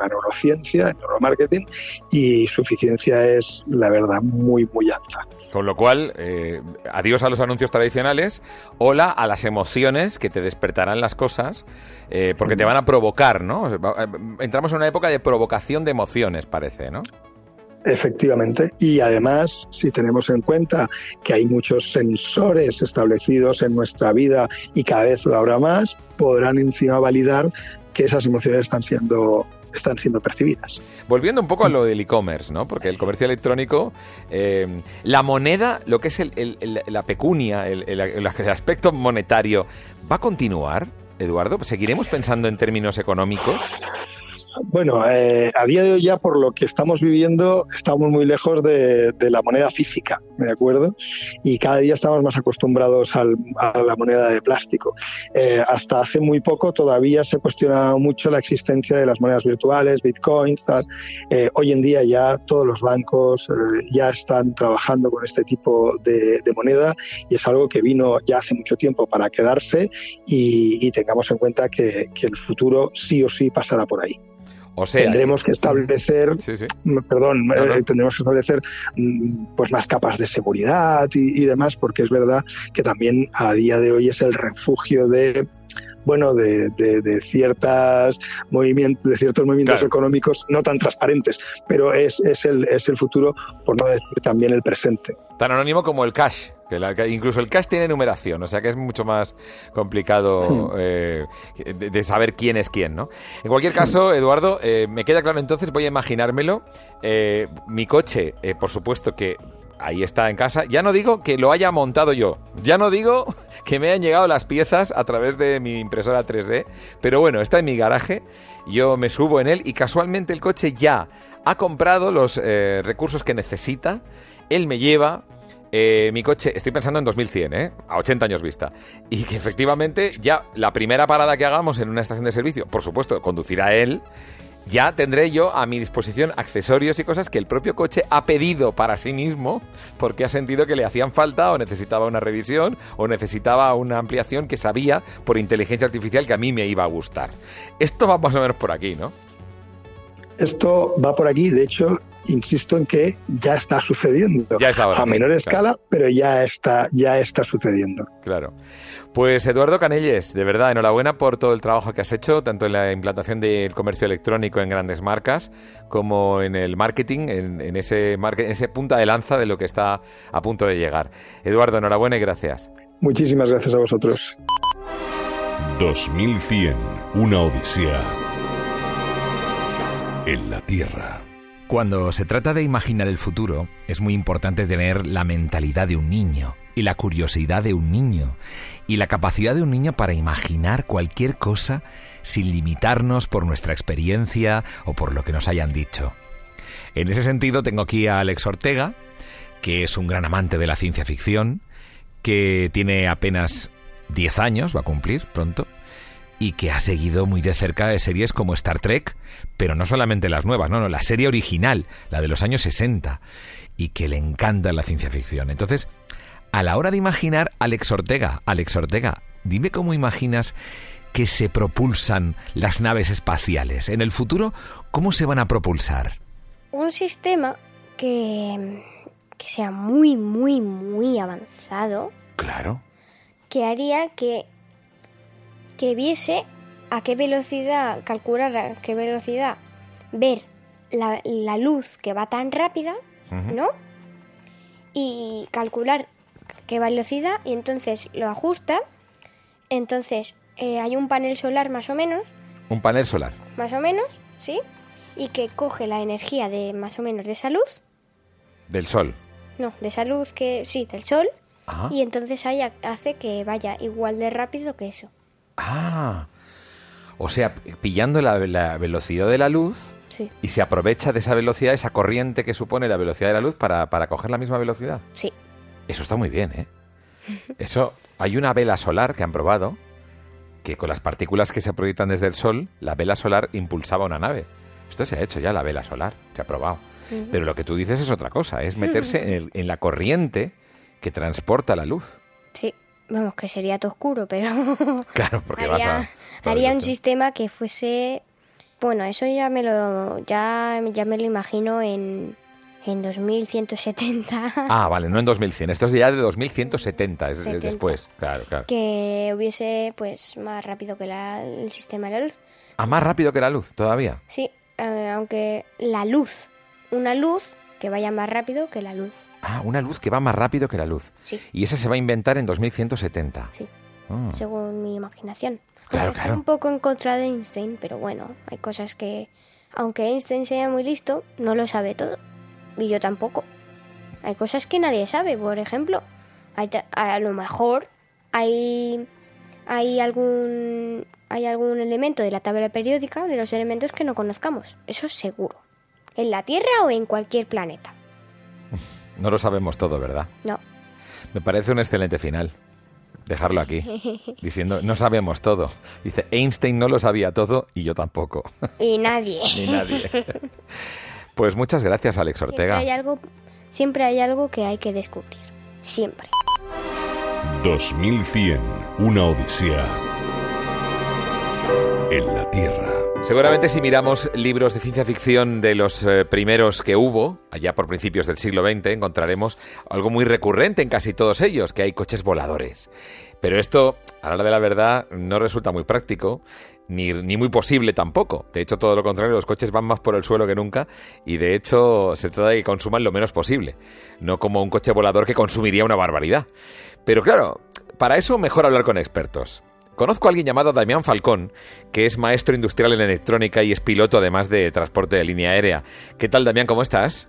la neurociencia, en neuromarketing, y su eficiencia es, la verdad, muy, muy alta. Con lo cual, eh, adiós a los anuncios tradicionales, hola a las emociones que te despertarán las cosas, eh, porque te van a provocar, ¿no? Eh, entramos en una época de provocación de emociones, parece, ¿no? Efectivamente. Y además, si tenemos en cuenta que hay muchos sensores establecidos en nuestra vida y cada vez lo habrá más, podrán encima validar que esas emociones están siendo están siendo percibidas. Volviendo un poco a lo del e-commerce, ¿no? Porque el comercio electrónico, eh, la moneda, lo que es la pecunia, el aspecto monetario, ¿va a continuar, Eduardo? ¿Seguiremos pensando en términos económicos? Bueno, eh, a día de hoy ya por lo que estamos viviendo estamos muy lejos de, la moneda física, ¿de acuerdo? Y cada día estamos más acostumbrados a la moneda de plástico. Eh, hasta hace muy poco todavía se cuestionaba mucho la existencia de las monedas virtuales, bitcoins, eh, hoy en día ya todos los bancos ya están trabajando con este tipo de, moneda y es algo que vino ya hace mucho tiempo para quedarse y, tengamos en cuenta que el futuro sí o sí pasará por ahí tendremos que establecer, perdón, eh, tendremos que establecer pues más capas de seguridad y, demás, porque es verdad que también a día de hoy es el refugio de bueno, de, ciertas movimientos, de ciertos movimientos económicos no tan transparentes, pero es, es, el, es el futuro, por no decir también el presente. Tan anónimo como el cash. Que incluso el cash tiene numeración, o sea que es mucho más complicado hmm. eh, de, saber quién es quién, ¿no? En cualquier caso, Eduardo, eh, me queda claro entonces, voy a imaginármelo. Eh, mi coche, por supuesto que ahí está en casa. Ya no digo que lo haya montado yo, ya no digo que me hayan llegado las piezas a través de mi impresora 3D, pero bueno, está en mi garaje, yo me subo en él y casualmente el coche ya ha comprado los recursos que necesita, él me lleva, eh, mi coche, estoy pensando en 2100, ¿eh? a 80 años vista. Y que efectivamente ya la primera parada que hagamos en una estación de servicio, por supuesto, conducirá él, ya tendré yo a mi disposición accesorios y cosas que el propio coche ha pedido para sí mismo porque ha sentido que le hacían falta o necesitaba una revisión o necesitaba una ampliación que sabía por inteligencia artificial que a mí me iba a gustar. Esto va más o menos por aquí, ¿no? Esto va por aquí, de hecho, insisto en que ya está sucediendo. Ya es ahora, a menor claro. escala, pero ya está, ya está sucediendo. Claro. Pues Eduardo Canelles, de verdad, enhorabuena por todo el trabajo que has hecho, tanto en la implantación del comercio electrónico en grandes marcas, como en el marketing, en, en ese, market- en ese punta de lanza de lo que está a punto de llegar. Eduardo, enhorabuena y gracias. Muchísimas gracias a vosotros. 2100, una odisea en la Tierra. Cuando se trata de imaginar el futuro, es muy importante tener la mentalidad de un niño y la curiosidad de un niño y la capacidad de un niño para imaginar cualquier cosa sin limitarnos por nuestra experiencia o por lo que nos hayan dicho. En ese sentido, tengo aquí a Alex Ortega, que es un gran amante de la ciencia ficción, que tiene apenas 10 años, va a cumplir pronto, y que ha seguido muy de cerca de series como Star Trek, pero no solamente las nuevas, no, no, la serie original, la de los años 60, y que le encanta la ciencia ficción. Entonces, a la hora de imaginar Alex Ortega, Alex Ortega, dime cómo imaginas que se propulsan las naves espaciales. En el futuro, ¿cómo se van a propulsar? Un sistema que, que sea muy, muy, muy avanzado, Claro. que haría que, que viese a qué velocidad, calcular a qué velocidad ver la, la luz que va tan rápida, ¿no? Y calcular qué velocidad y entonces lo ajusta. Entonces eh, hay un panel solar más o menos, Un panel solar. más o menos, ¿sí? Y que coge la energía de más o menos de esa luz, Del sol. no, de esa luz que sí, del sol, y entonces ahí ha- hace que vaya igual de rápido que eso. Ah. O sea, pillando la, la velocidad de la luz Sí, y se aprovecha de esa velocidad, esa corriente que supone la velocidad de la luz para, para coger la misma velocidad. sí. Eso está muy bien, ¿eh? Eso, hay una vela solar que han probado que con las partículas que se proyectan desde el sol, la vela solar impulsaba una nave. Esto se ha hecho ya, la vela solar, se ha probado. Pero lo que tú dices es otra cosa, es meterse en, el- en la corriente que transporta la luz. Vamos, que sería todo oscuro, pero Claro, porque vas haría, a... toda haría un sistema que fuese... Bueno, eso ya me lo, ya, ya me lo imagino en, en 2170, Ah, vale, no en 2100, esto es ya de 2170, es, es 70. después. Claro, claro. que hubiese pues más rápido que la- el sistema de la luz. Ah, más rápido que la luz, todavía. Sí, eh, aunque la luz, una luz que vaya más rápido que la luz. Ah, una luz que va más rápido que la luz. Sí, Y esa se va a inventar en 2170. sí, Ah. según mi imaginación. Claro, claro. un poco en contra de Einstein, pero bueno, hay cosas que, aunque Einstein sea muy listo, no lo sabe todo. Y yo tampoco. Hay cosas que nadie sabe, por ejemplo. Hay a lo mejor hay, hay, algún, hay algún elemento de la tabla periódica de los elementos que no conozcamos. Eso es seguro. En la Tierra o en cualquier planeta. No lo sabemos todo, ¿verdad? No. Me parece un excelente final. Dejarlo aquí. Diciendo, no sabemos todo. Dice, Einstein no lo sabía todo y yo tampoco. Y nadie. Ni nadie. Pues muchas gracias, Alex Siempre Ortega. hay algo, siempre hay algo que hay que descubrir. Siempre. 2100, una odisea en la Tierra. Seguramente si miramos libros de ciencia ficción de los eh, primeros que hubo, allá por principios del siglo XX, encontraremos algo muy recurrente en casi todos ellos, que hay coches voladores. Pero esto, a la hora de la verdad, no resulta muy práctico, ni, ni muy posible tampoco. De hecho, todo lo contrario, los coches van más por el suelo que nunca y de hecho se trata de que consuman lo menos posible, no como un coche volador que consumiría una barbaridad. Pero claro, para eso mejor hablar con expertos. Conozco a alguien llamado Damián Falcón, que es maestro industrial en electrónica y es piloto además de transporte de línea aérea. ¿Qué tal, Damián? ¿Cómo estás?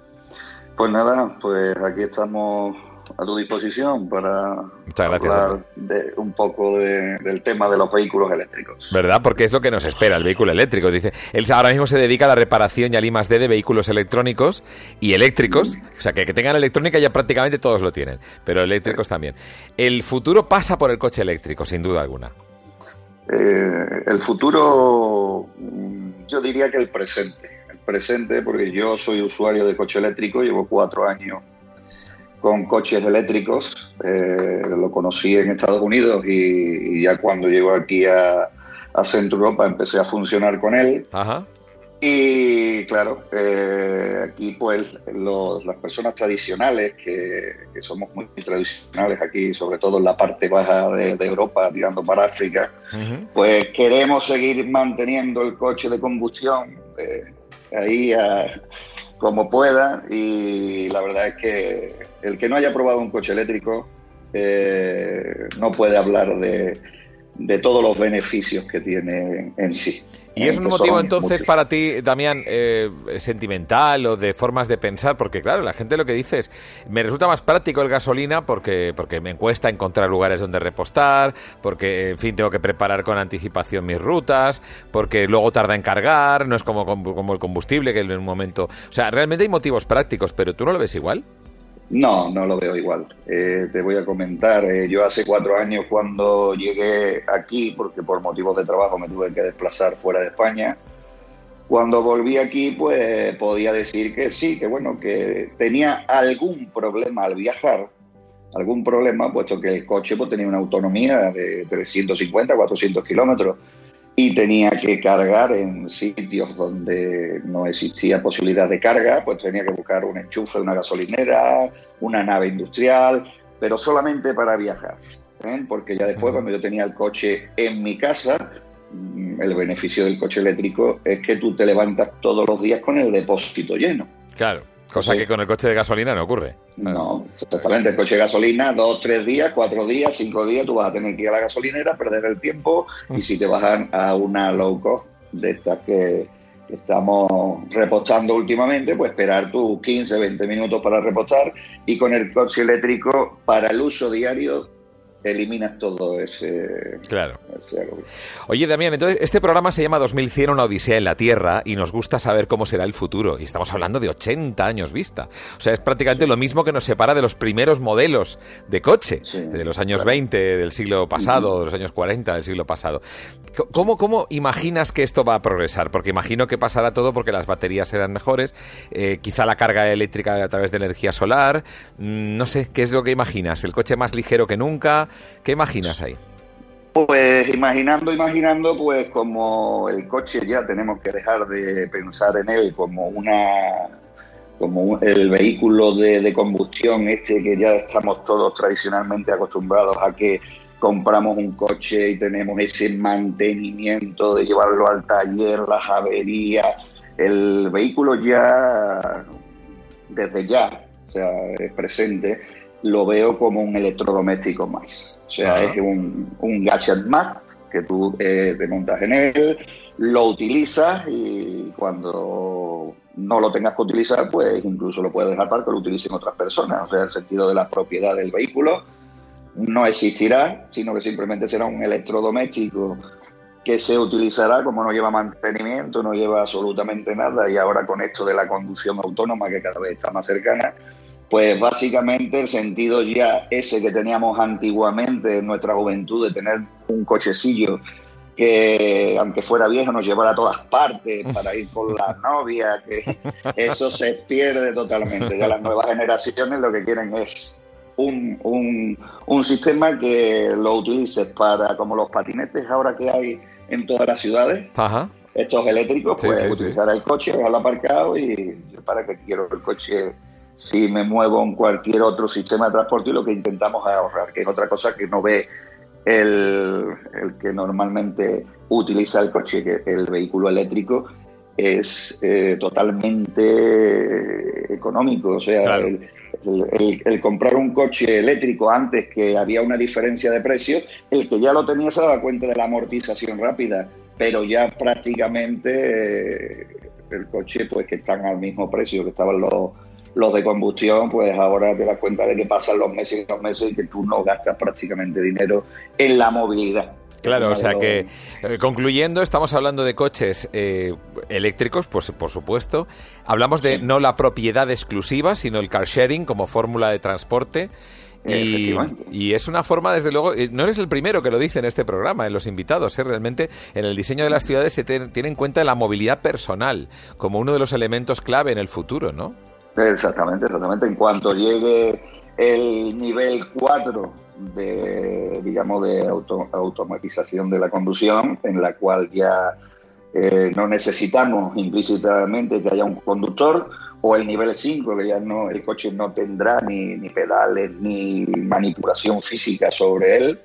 Pues nada, pues aquí estamos a tu disposición para Muchas gracias, hablar de, un poco de- del tema de los vehículos eléctricos. ¿Verdad? Porque es lo que nos espera el vehículo eléctrico. Dice, él ahora mismo se dedica a la reparación y al I más D de vehículos electrónicos y eléctricos. O sea, que, que tengan electrónica ya prácticamente todos lo tienen, pero eléctricos también. El futuro pasa por el coche eléctrico, sin duda alguna. Eh, el futuro, mm, yo diría que el presente. El presente, porque yo soy usuario de coche eléctrico, llevo cuatro años con coches eléctricos. eh, lo conocí en Estados Unidos y, ya cuando llego aquí a, a Centro Europa empecé a funcionar con él. Ajá. Y claro, eh, aquí pues las personas tradicionales, que, somos muy tradicionales aquí, sobre todo en la parte baja de, Europa, tirando para África, pues queremos seguir manteniendo el coche de combustión eh, ahí como pueda. Y la verdad es que el que no haya probado un coche eléctrico eh, no puede hablar de, de todos los beneficios que tiene en sí. ¿Y es un motivo entonces para ti, Damián, eh, sentimental o de formas de pensar? Porque claro, la gente lo que dice es, me resulta más práctico el gasolina porque, porque me cuesta encontrar lugares donde repostar, porque, en fin, tengo que preparar con anticipación mis rutas, porque luego tarda en cargar, no es como, como el combustible que en un momento... O sea, realmente hay motivos prácticos, pero ¿tú no lo ves igual? No, no lo veo igual. Eh, te voy a comentar, eh, yo hace cuatro años cuando llegué aquí, porque por motivos de trabajo me tuve que desplazar fuera de España, cuando volví aquí pues podía decir que sí, que bueno, que tenía algún problema al viajar, algún problema, puesto que el coche pues, tenía una autonomía de 350, 400 kilómetros y tenía que cargar en sitios donde no existía posibilidad de carga, pues tenía que buscar un enchufe una gasolinera, una nave industrial, pero solamente para viajar. ¿eh? Porque ya después, cuando yo tenía el coche en mi casa, mm, el beneficio del coche eléctrico es que tú te levantas todos los días con el depósito lleno. Claro. Cosa que con el coche de gasolina no ocurre. No, exactamente. El coche de gasolina, dos, tres días, cuatro días, cinco días, tú vas a tener que ir a la gasolinera, perder el tiempo. Y si te bajan a una low cost de estas que, estamos repostando últimamente, pues esperar tus 15, 20 minutos para repostar. Y con el coche eléctrico, para el uso diario, eliminas todo ese. Claro. Oye, Damián, entonces este programa se llama 2100, una odisea en la Tierra, y nos gusta saber cómo será el futuro. Y estamos hablando de 80 años vista. O sea, es prácticamente lo mismo que nos separa de los primeros modelos de coche, de los años 20 del siglo pasado, de los años 40 del siglo pasado. ¿Cómo, ¿Cómo imaginas que esto va a progresar? Porque imagino que pasará todo porque las baterías serán mejores, eh, quizá la carga eléctrica a través de energía solar. Mm, no sé, ¿qué es lo que imaginas? ¿El coche más ligero que nunca? ¿Qué imaginas ahí? Pues imaginando, imaginando, pues como el coche ya tenemos que dejar de pensar en él como una como el vehículo de, combustión este que ya estamos todos tradicionalmente acostumbrados a que compramos un coche y tenemos ese mantenimiento de llevarlo al taller, las averías, el vehículo ya desde ya, o sea, es presente, lo veo como un electrodoméstico más. O sea, es un, un, gadget más que tú eh, te montas en él, lo utilizas y cuando no lo tengas que utilizar, pues incluso lo puedes dejar para que lo utilicen otras personas. O sea, el sentido de la propiedad del vehículo no existirá, sino que simplemente será un electrodoméstico que se utilizará como no lleva mantenimiento, no lleva absolutamente nada y ahora con esto de la conducción autónoma que cada vez está más cercana, pues básicamente el sentido ya ese que teníamos antiguamente en nuestra juventud de tener un cochecillo que aunque fuera viejo nos llevara a todas partes para ir con la novia, que eso se pierde totalmente. Ya las nuevas generaciones lo que quieren es un, un, un sistema que lo utilices para, como los patinetes ahora que hay en todas las ciudades, estos eléctricos, pues utilizar el coche, dejarlo aparcado y para que quiero el coche si me muevo en cualquier otro sistema de transporte y lo que intentamos es ahorrar, que es otra cosa que no ve el, que normalmente utiliza el coche, que el vehículo eléctrico es eh, totalmente económico. O sea, el, comprar un coche eléctrico antes que había una diferencia de precios, el que ya lo tenía se daba cuenta de la amortización rápida, pero ya prácticamente eh, el coche, pues que están al mismo precio que estaban los los de combustión, pues ahora te das cuenta de que pasan los meses y los meses y que tú no gastas prácticamente dinero en la movilidad. Claro, o sea que eh, concluyendo, estamos hablando de coches eh, eléctricos, pues, por supuesto. Hablamos de no la propiedad exclusiva, sino el car sharing como fórmula de transporte. Y, y, es una forma, desde luego, eh, no eres el primero que lo dice en este programa, en los invitados, ¿eh? realmente en el diseño de las ciudades se tiene en cuenta la movilidad personal como uno de los elementos clave en el futuro, ¿no? Exactamente, exactamente. En cuanto llegue el nivel 4 de, digamos, de automatización de la conducción, en la cual ya Eh, no necesitamos implícitamente que haya un conductor o el nivel 5, que ya no, el coche no tendrá ni, ni pedales ni manipulación física sobre él,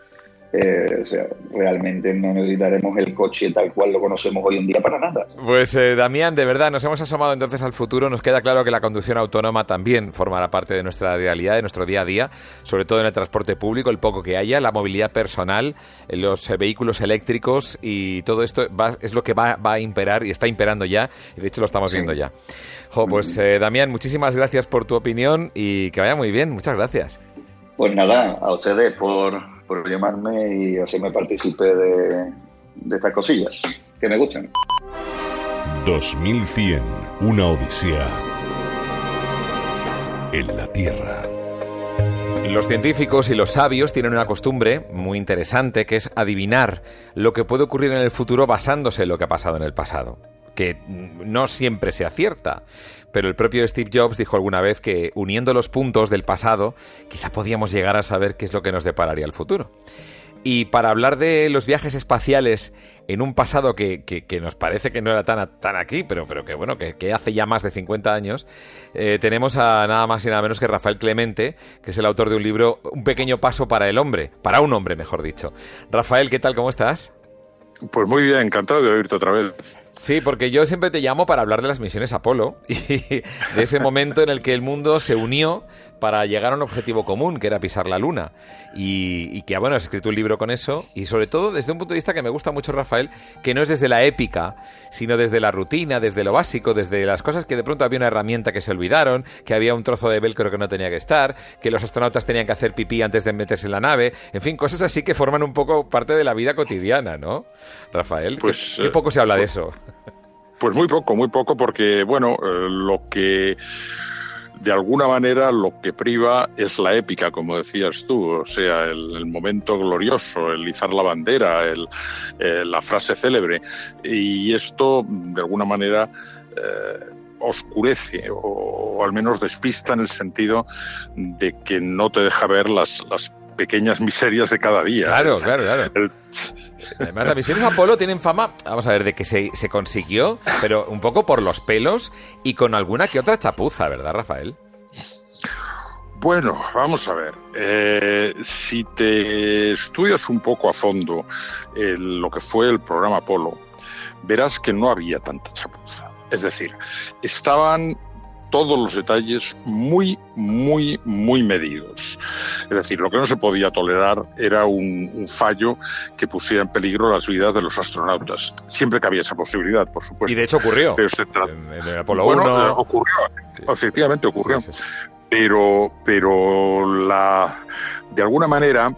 eh, o sea, realmente no necesitaremos el coche tal cual lo conocemos hoy en día para nada. Pues eh, Damián, de verdad, nos hemos asomado entonces al futuro. Nos queda claro que la conducción autónoma también formará parte de nuestra realidad, de nuestro día a día, sobre todo en el transporte público, el poco que haya, la movilidad personal, los eh, vehículos eléctricos y todo esto es lo que va, a imperar y está imperando ya, y de hecho lo estamos viendo ya. pues Damián, muchísimas gracias por tu opinión y que vaya muy bien. Muchas gracias. Pues nada, a ustedes por, por llamarme y hacerme partícipe de, de estas cosillas que me gustan. 2100, una odisea en la Tierra. Los científicos y los sabios tienen una costumbre muy interesante que es adivinar lo que puede ocurrir en el futuro basándose en lo que ha pasado en el pasado, que no siempre se acierta. Pero el propio Steve Jobs dijo alguna vez que uniendo los puntos del pasado, quizá podíamos llegar a saber qué es lo que nos depararía el futuro. Y para hablar de los viajes espaciales en un pasado que, nos parece que no era tan, tan aquí, pero, pero que bueno, que, hace ya más de 50 años, eh, tenemos a nada más y nada menos que Rafael Clemente, que es el autor de un libro Un pequeño paso para el hombre, para un hombre, mejor dicho. Rafael, ¿qué tal? ¿Cómo estás? Pues muy bien, encantado de oírte otra vez. Sí, porque yo siempre te llamo para hablar de las misiones Apolo y de ese momento en el que el mundo se unió para llegar a un objetivo común, que era pisar la luna. Y, que, bueno, has escrito un libro con eso. Y sobre todo desde un punto de vista que me gusta mucho, Rafael, que no es desde la épica, sino desde la rutina, desde lo básico, desde las cosas que de pronto había una herramienta que se olvidaron, que había un trozo de velcro que no tenía que estar, que los astronautas tenían que hacer pipí antes de meterse en la nave. En fin, cosas así que forman un poco parte de la vida cotidiana, ¿no? Rafael, pues, qué, poco se habla de eso. Pues muy poco, muy poco, porque, bueno, eh, lo que de alguna manera lo que priva es la épica, como decías tú, o sea, el, momento glorioso, el izar la bandera, el, eh, la frase célebre. Y esto, de alguna manera, eh, oscurece o, al menos despista en el sentido de que no te deja ver las, las pequeñas miserias de cada día. Claro, claro, claro. Además, las misiones Apolo tienen fama, vamos a ver, de que se, consiguió, pero un poco por los pelos y con alguna que otra chapuza, ¿verdad, Rafael? Bueno, vamos a ver. Eh, si te estudias un poco a fondo lo que fue el programa Apolo, verás que no había tanta chapuza. Es decir, estaban todos los detalles muy, muy, muy medidos. Es decir, lo que no se podía tolerar era un, fallo que pusiera en peligro las vidas de los astronautas. Siempre que había esa posibilidad, por supuesto. Y de hecho ocurrió. en, el Apolo 1. Eh, ocurrió, efectivamente ocurrió. pero, pero la, de alguna manera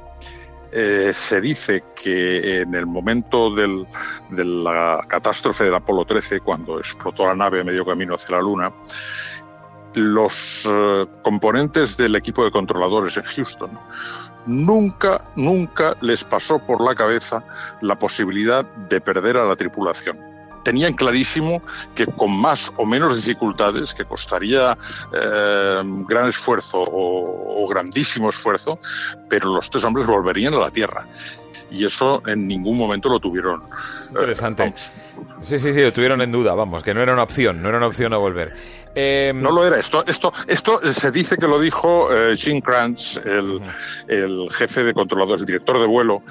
eh, se dice que en el momento del, de la catástrofe del Apolo 13, cuando explotó la nave a medio camino hacia la Luna, los eh, componentes del equipo de controladores en Houston nunca, nunca les pasó por la cabeza la posibilidad de perder a la tripulación. Tenían clarísimo que con más o menos dificultades, que costaría eh, gran esfuerzo o, grandísimo esfuerzo, pero los tres hombres volverían a la Tierra. Y eso en ningún momento lo tuvieron. Eh, Interesante. sí, sí, sí, lo tuvieron en duda, vamos, que no era una opción, no era una opción a volver. Em, no lo era. Esto, esto, esto se dice que lo dijo eh, Jim Kranz, el, el, jefe de controladores, el director de vuelo.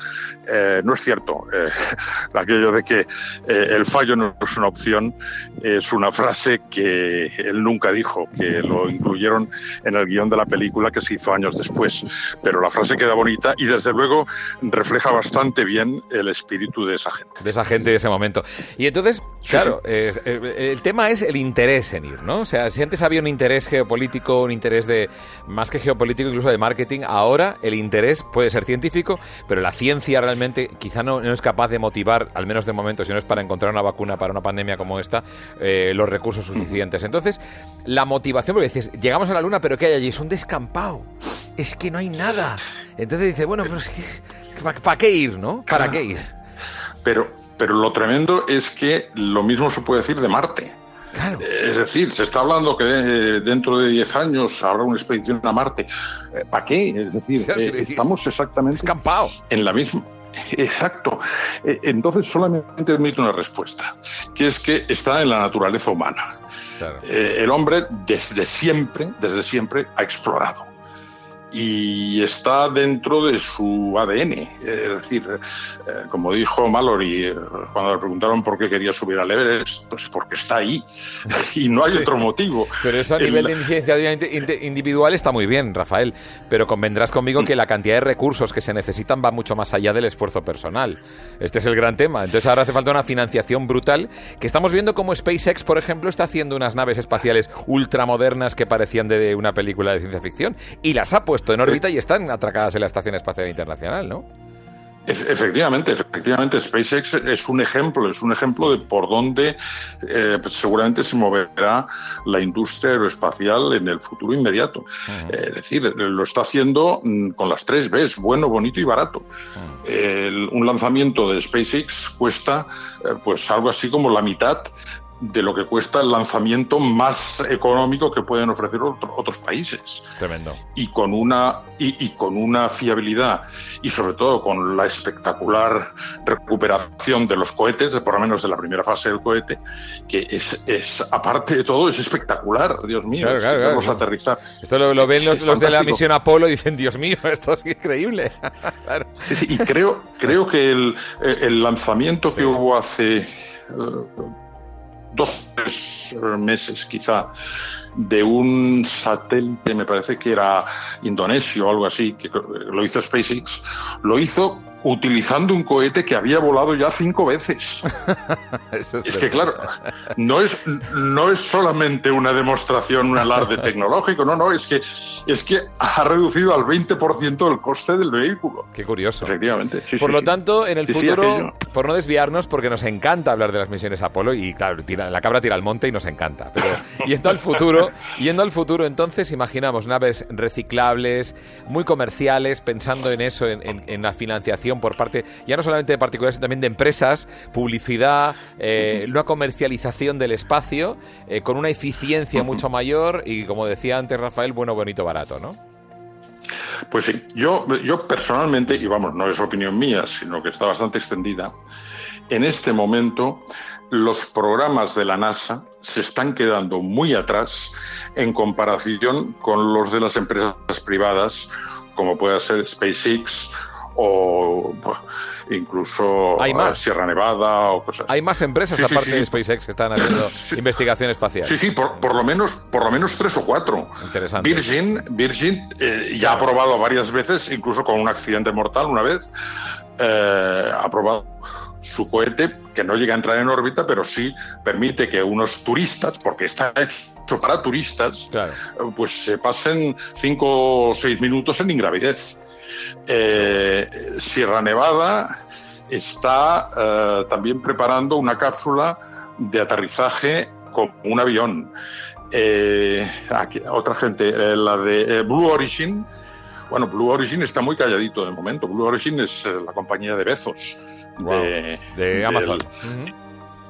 Eh, no es cierto. Eh, aquello de que el fallo no es una opción es una frase que él nunca dijo, que lo incluyeron en el guion de la película que se hizo años después. Pero la frase queda bonita y desde luego refleja bastante bien el espíritu de esa gente. De esa gente de ese momento. Y entonces, claro, el tema es el interés en ir, ¿no? sea, si antes había un interés geopolítico, un interés de más que geopolítico, incluso de marketing, ahora el interés puede ser científico, pero la ciencia realmente quizá no, es capaz de motivar, al menos de momento, si no es para encontrar una vacuna para una pandemia como esta, eh, los recursos suficientes. Entonces, la motivación, porque dices, llegamos a la Luna, pero ¿qué hay allí? Es un descampado. Es que no hay nada. Entonces dice, bueno, pero es que, ¿para qué ir, no? ¿Para qué ir? Pero, pero lo tremendo es que lo mismo se puede decir de Marte. Es decir, se está hablando que dentro de 10 años habrá una expedición a Marte. Eh, ¿Para qué? Es decir, eh, estamos exactamente Escampado. en la misma Exacto. E, entonces solamente admite una respuesta, que es que está en la naturaleza humana. Eh, el hombre desde siempre, desde siempre ha explorado y está dentro de su ADN. Es decir, eh, como dijo Mallory eh, cuando le preguntaron por qué quería subir al Everest, pues porque está ahí y no hay otro motivo. Pero eso a nivel de iniciativa individual está muy bien, Rafael, pero convendrás conmigo que la cantidad de recursos que se necesitan va mucho más allá del esfuerzo personal. Este es el gran tema. Entonces ahora hace falta una financiación brutal que estamos viendo como SpaceX, por ejemplo, está haciendo unas naves espaciales ultramodernas que parecían de una película de ciencia ficción y las ha puesto en órbita y están atracadas en la Estación Espacial Internacional, ¿no? Efectivamente, efectivamente, SpaceX es un ejemplo, es un ejemplo de por dónde eh, pues seguramente se moverá la industria aeroespacial en el futuro inmediato. es decir, lo está haciendo mm, con las tres Bs, bueno, bonito y barato. un lanzamiento de SpaceX cuesta eh, pues algo así como la mitad de lo que cuesta el lanzamiento más económico que pueden ofrecer otros países. Tremendo. Y con una y, con una fiabilidad y sobre todo con la espectacular recuperación de los cohetes, por lo menos de la primera fase del cohete, que es, es aparte de todo es espectacular, Dios mío, claro, aterrizar. Esto lo, ven los, de la misión Apolo y dicen, Dios mío, esto es increíble. sí, sí, y creo creo que el, el lanzamiento que hubo hace eh, dos meses quizá de un satélite, me parece que era indonesio o algo así, que lo hizo SpaceX, lo hizo utilizando un cohete que había volado ya cinco veces. es, que claro, no es, no es solamente una demostración, un alarde tecnológico, no, no, es que, es que ha reducido al 20% el coste del vehículo. Qué curioso. Efectivamente. por lo tanto, en el futuro, por no desviarnos, porque nos encanta hablar de las misiones Apolo y claro, la cabra tira al monte y nos encanta, pero yendo al futuro, yendo al futuro, entonces imaginamos naves reciclables, muy comerciales, pensando en eso, en la financiación por parte, ya no solamente de particulares, sino también de empresas, publicidad, eh, una comercialización del espacio eh, con una eficiencia mucho mayor y, como decía antes Rafael, bueno, bonito, barato, ¿no? Pues sí, yo, yo personalmente, y vamos, no es opinión mía, sino que está bastante extendida, en este momento los programas de la NASA se están quedando muy atrás en comparación con los de las empresas privadas, como puede ser SpaceX o incluso ¿Hay más? Sierra Nevada o cosas. Hay más empresas aparte de SpaceX que están haciendo investigación espacial. Sí, sí, por, por, lo menos por lo menos tres o cuatro. Interesante. Virgin, Virgin eh, ya ha probado varias veces, incluso con un accidente mortal una vez, eh, ha probado su cohete que no llega a entrar en órbita, pero sí permite que unos turistas, porque está hecho para turistas, pues se pasen cinco o seis minutos en ingravidez. Eh, Sierra Nevada está eh, también preparando una cápsula de aterrizaje con un avión. Eh, otra gente, la de Blue Origin. Bueno, Blue Origin está muy calladito de momento. Blue Origin es la compañía de Bezos. de, Amazon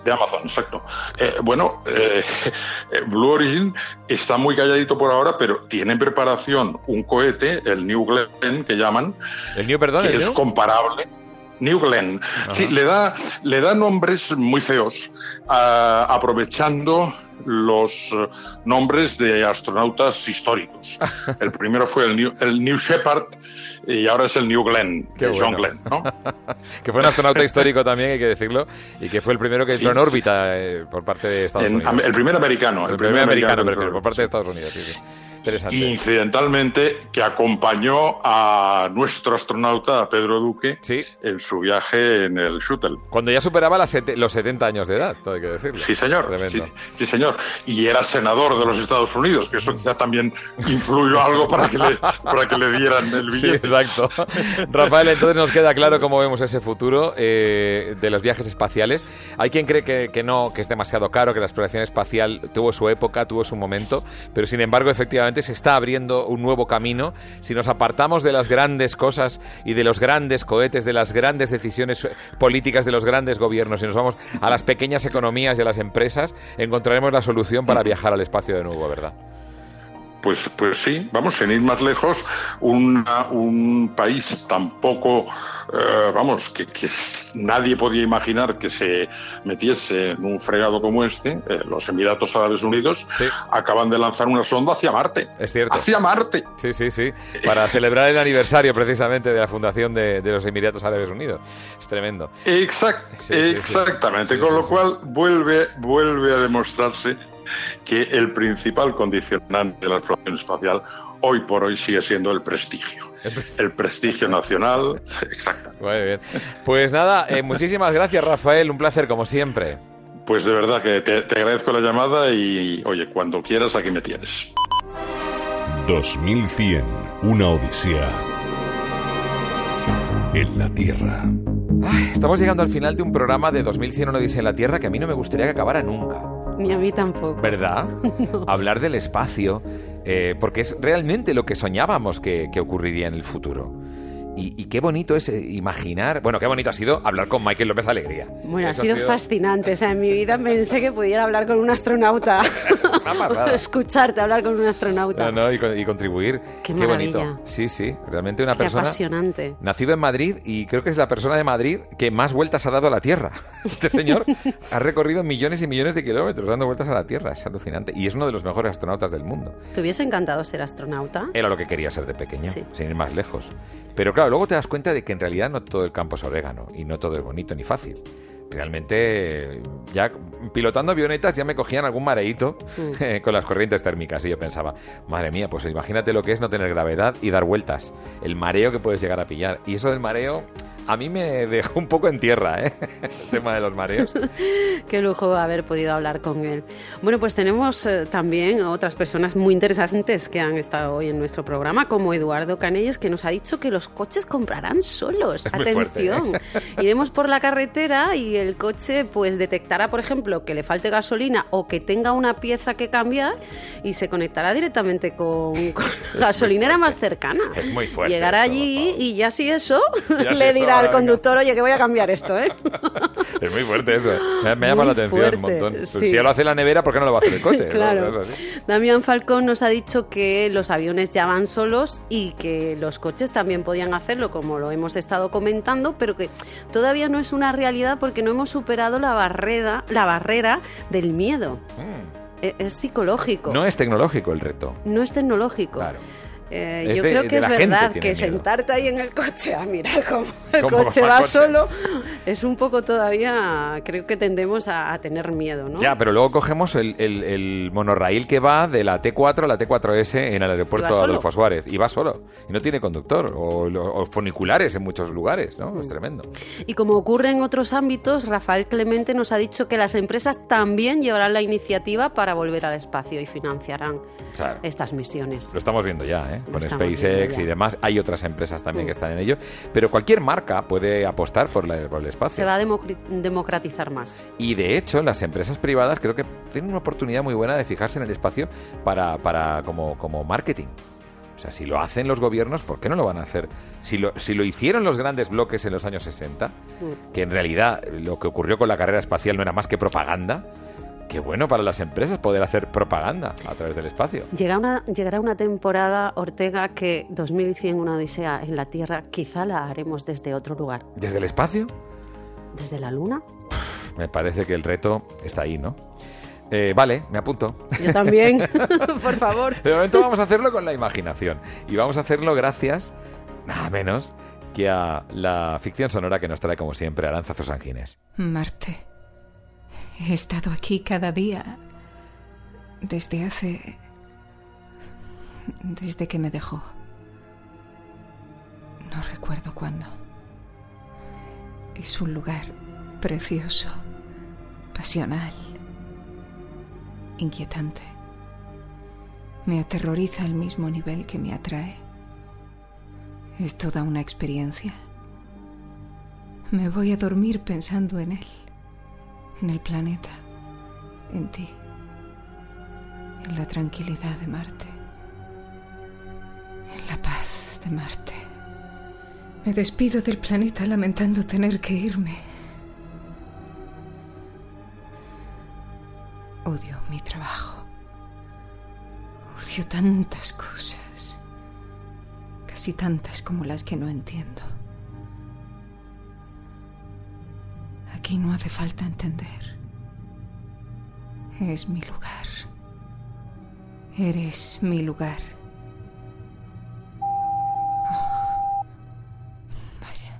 de Amazon, exacto. Eh, bueno, eh, Blue Origin está muy calladito por ahora, pero tiene en preparación un cohete, el New Glenn, que llaman. ¿El New, perdón? Que es comparable. New Glenn. Sí, le da, le da nombres muy feos, aprovechando los eh, nombres de astronautas históricos. El primero fue el New, el New Shepard y ahora es el New Glenn, que John Glenn, ¿no? que fue un astronauta histórico también, hay que decirlo, y que fue el primero que entró en órbita eh, por parte de Estados Unidos. El primer americano. El, primer, americano, por parte de Estados Unidos, sí, sí. Incidentalmente, que acompañó a nuestro astronauta, Pedro Duque, en su viaje en el Shuttle. Cuando ya superaba los 70 años de edad, todo hay que decirlo. Sí, señor. Sí, señor. Y era senador de los Estados Unidos, que eso quizá también influyó algo para que le, para que le dieran el billete. Sí, exacto. Rafael, entonces nos queda claro cómo vemos ese futuro eh, de los viajes espaciales. Hay quien cree que, que no, que es demasiado caro, que la exploración espacial tuvo su época, tuvo su momento, pero sin embargo, efectivamente, se está abriendo un nuevo camino. Si nos apartamos de las grandes cosas y de los grandes cohetes, de las grandes decisiones políticas de los grandes gobiernos y nos vamos a las pequeñas economías y a las empresas, encontraremos la solución para viajar al espacio de nuevo, ¿verdad? Pues, pues sí, vamos, sin ir más lejos, un país tampoco, eh, vamos, que, nadie podía imaginar que se metiese en un fregado como este, eh, los Emiratos Árabes Unidos acaban de lanzar una sonda hacia Marte. Es cierto. Hacia Marte. Sí, sí, sí. Para celebrar el aniversario precisamente de la fundación de, los Emiratos Árabes Unidos. Es tremendo. exactamente. Con lo cual vuelve, vuelve a demostrarse que el principal condicionante de la exploración espacial hoy por hoy sigue siendo el prestigio. El prestigio, nacional, exacto. Muy bien. Pues nada, eh, muchísimas gracias Rafael, un placer como siempre. Pues de verdad que te, te agradezco la llamada y oye, cuando quieras aquí me tienes. 2100, una odisea en la Tierra. estamos llegando al final de un programa de 2100, una odisea en la Tierra que a mí no me gustaría que acabara nunca. Ni a mí tampoco. ¿Verdad? Hablar del espacio, eh, porque es realmente lo que soñábamos que, que ocurriría en el futuro. Y, qué bonito es eh, imaginar. Bueno, qué bonito ha sido hablar con Michael López Alegría. Bueno, ha sido, fascinante. O sea, en mi vida pensé que pudiera hablar con un astronauta. Escucharte hablar con un astronauta. No, no, y, contribuir. Qué, bonito. Sí, sí. Realmente una persona. apasionante. Nacido en Madrid y creo que es la persona de Madrid que más vueltas ha dado a la Tierra. Este señor ha recorrido millones y millones de kilómetros dando vueltas a la Tierra. Es alucinante. Y es uno de los mejores astronautas del mundo. ¿Te hubiese encantado ser astronauta? Era lo que quería ser de pequeño, sin ir más lejos. Pero claro, luego te das cuenta de que en realidad no todo el campo es orégano y no todo es bonito ni fácil. Realmente, ya pilotando avionetas ya me cogían algún mareíto mm. con las corrientes térmicas y yo pensaba, madre mía, pues imagínate lo que es no tener gravedad y dar vueltas, el mareo que puedes llegar a pillar. Y eso del mareo a mí me dejó un poco en tierra, ¿eh? el tema de los mareos. Qué lujo haber podido hablar con él. Bueno, pues tenemos eh, también otras personas muy interesantes que han estado hoy en nuestro programa, como Eduardo Canelles, que nos ha dicho que los coches comprarán solos. Atención. ¿eh? Iremos por la carretera y el coche pues detectará, por ejemplo, que le falte gasolina o que tenga una pieza que cambiar y se conectará directamente con, la gasolinera más cercana. Es muy fuerte. Llegará allí y ya si eso le dirá al conductor, oye, que voy a cambiar esto, ¿eh? es muy fuerte eso. Me, llama la atención un montón. Si ya lo hace la nevera, ¿por qué no lo va a hacer el coche? claro. Damián Falcón nos ha dicho que los aviones ya van solos y que los coches también podían hacerlo, como lo hemos estado comentando, pero que todavía no es una realidad porque no hemos superado la barrera, la barrera del miedo. Mm. E, es psicológico. No es tecnológico el reto. No es tecnológico. Claro. Eh, yo creo que es verdad que sentarte ahí en el coche a mirar cómo el coche va solo es un poco todavía, creo que tendemos a, tener miedo, ¿no? Ya, pero luego cogemos el, el, monorraíl que va de la T4 a la T4S en el aeropuerto Adolfo Suárez y va solo y no tiene conductor o, funiculares en muchos lugares, ¿no? Es mm. tremendo. Y como ocurre en otros ámbitos, Rafael Clemente nos ha dicho que las empresas también llevarán la iniciativa para volver al espacio y financiarán estas misiones. Lo estamos viendo ya, ¿eh? Con SpaceX y demás. Hay otras empresas también que están en ello. Pero cualquier marca puede apostar por, el espacio. Se va a democratizar más. Y de hecho, las empresas privadas creo que tienen una oportunidad muy buena de fijarse en el espacio para, para como, como marketing. O sea, si lo hacen los gobiernos, ¿por qué no lo van a hacer? Si lo, si lo hicieron los grandes bloques en los años 60, mm. que en realidad lo que ocurrió con la carrera espacial no era más que propaganda, qué bueno para las empresas poder hacer propaganda a través del espacio. Llega una, llegará una temporada, Ortega, que 2100, una odisea en la Tierra, quizá la haremos desde otro lugar. ¿Desde el espacio? ¿Desde la Luna? Me parece que el reto está ahí, ¿no? Eh, vale, me apunto. Yo también, por favor. De momento vamos a hacerlo con la imaginación. Y vamos a hacerlo gracias, nada menos, que a la ficción sonora que nos trae, como siempre, Aranzazo Sanguines. Marte. He estado aquí cada día desde hace... desde que me dejó. No recuerdo cuándo. Es un lugar precioso, pasional, inquietante. Me aterroriza al mismo nivel que me atrae. Es toda una experiencia. Me voy a dormir pensando en él en el planeta, en ti, en la tranquilidad de Marte, en la paz de Marte. Me despido del planeta lamentando tener que irme. Odio mi trabajo. Odio tantas cosas. Casi tantas como las que no entiendo. Aquí no hace falta entender. Es mi lugar. Eres mi lugar. Oh, vaya.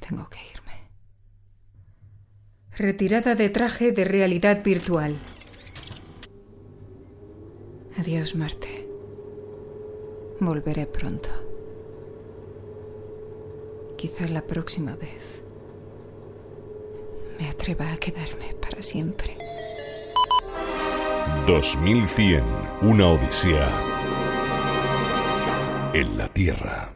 Tengo que irme. Retirada de traje de realidad virtual. Adiós, Marte. Volveré pronto. Quizás la próxima vez me atreva a quedarme para siempre. 2100, una odisea en la Tierra.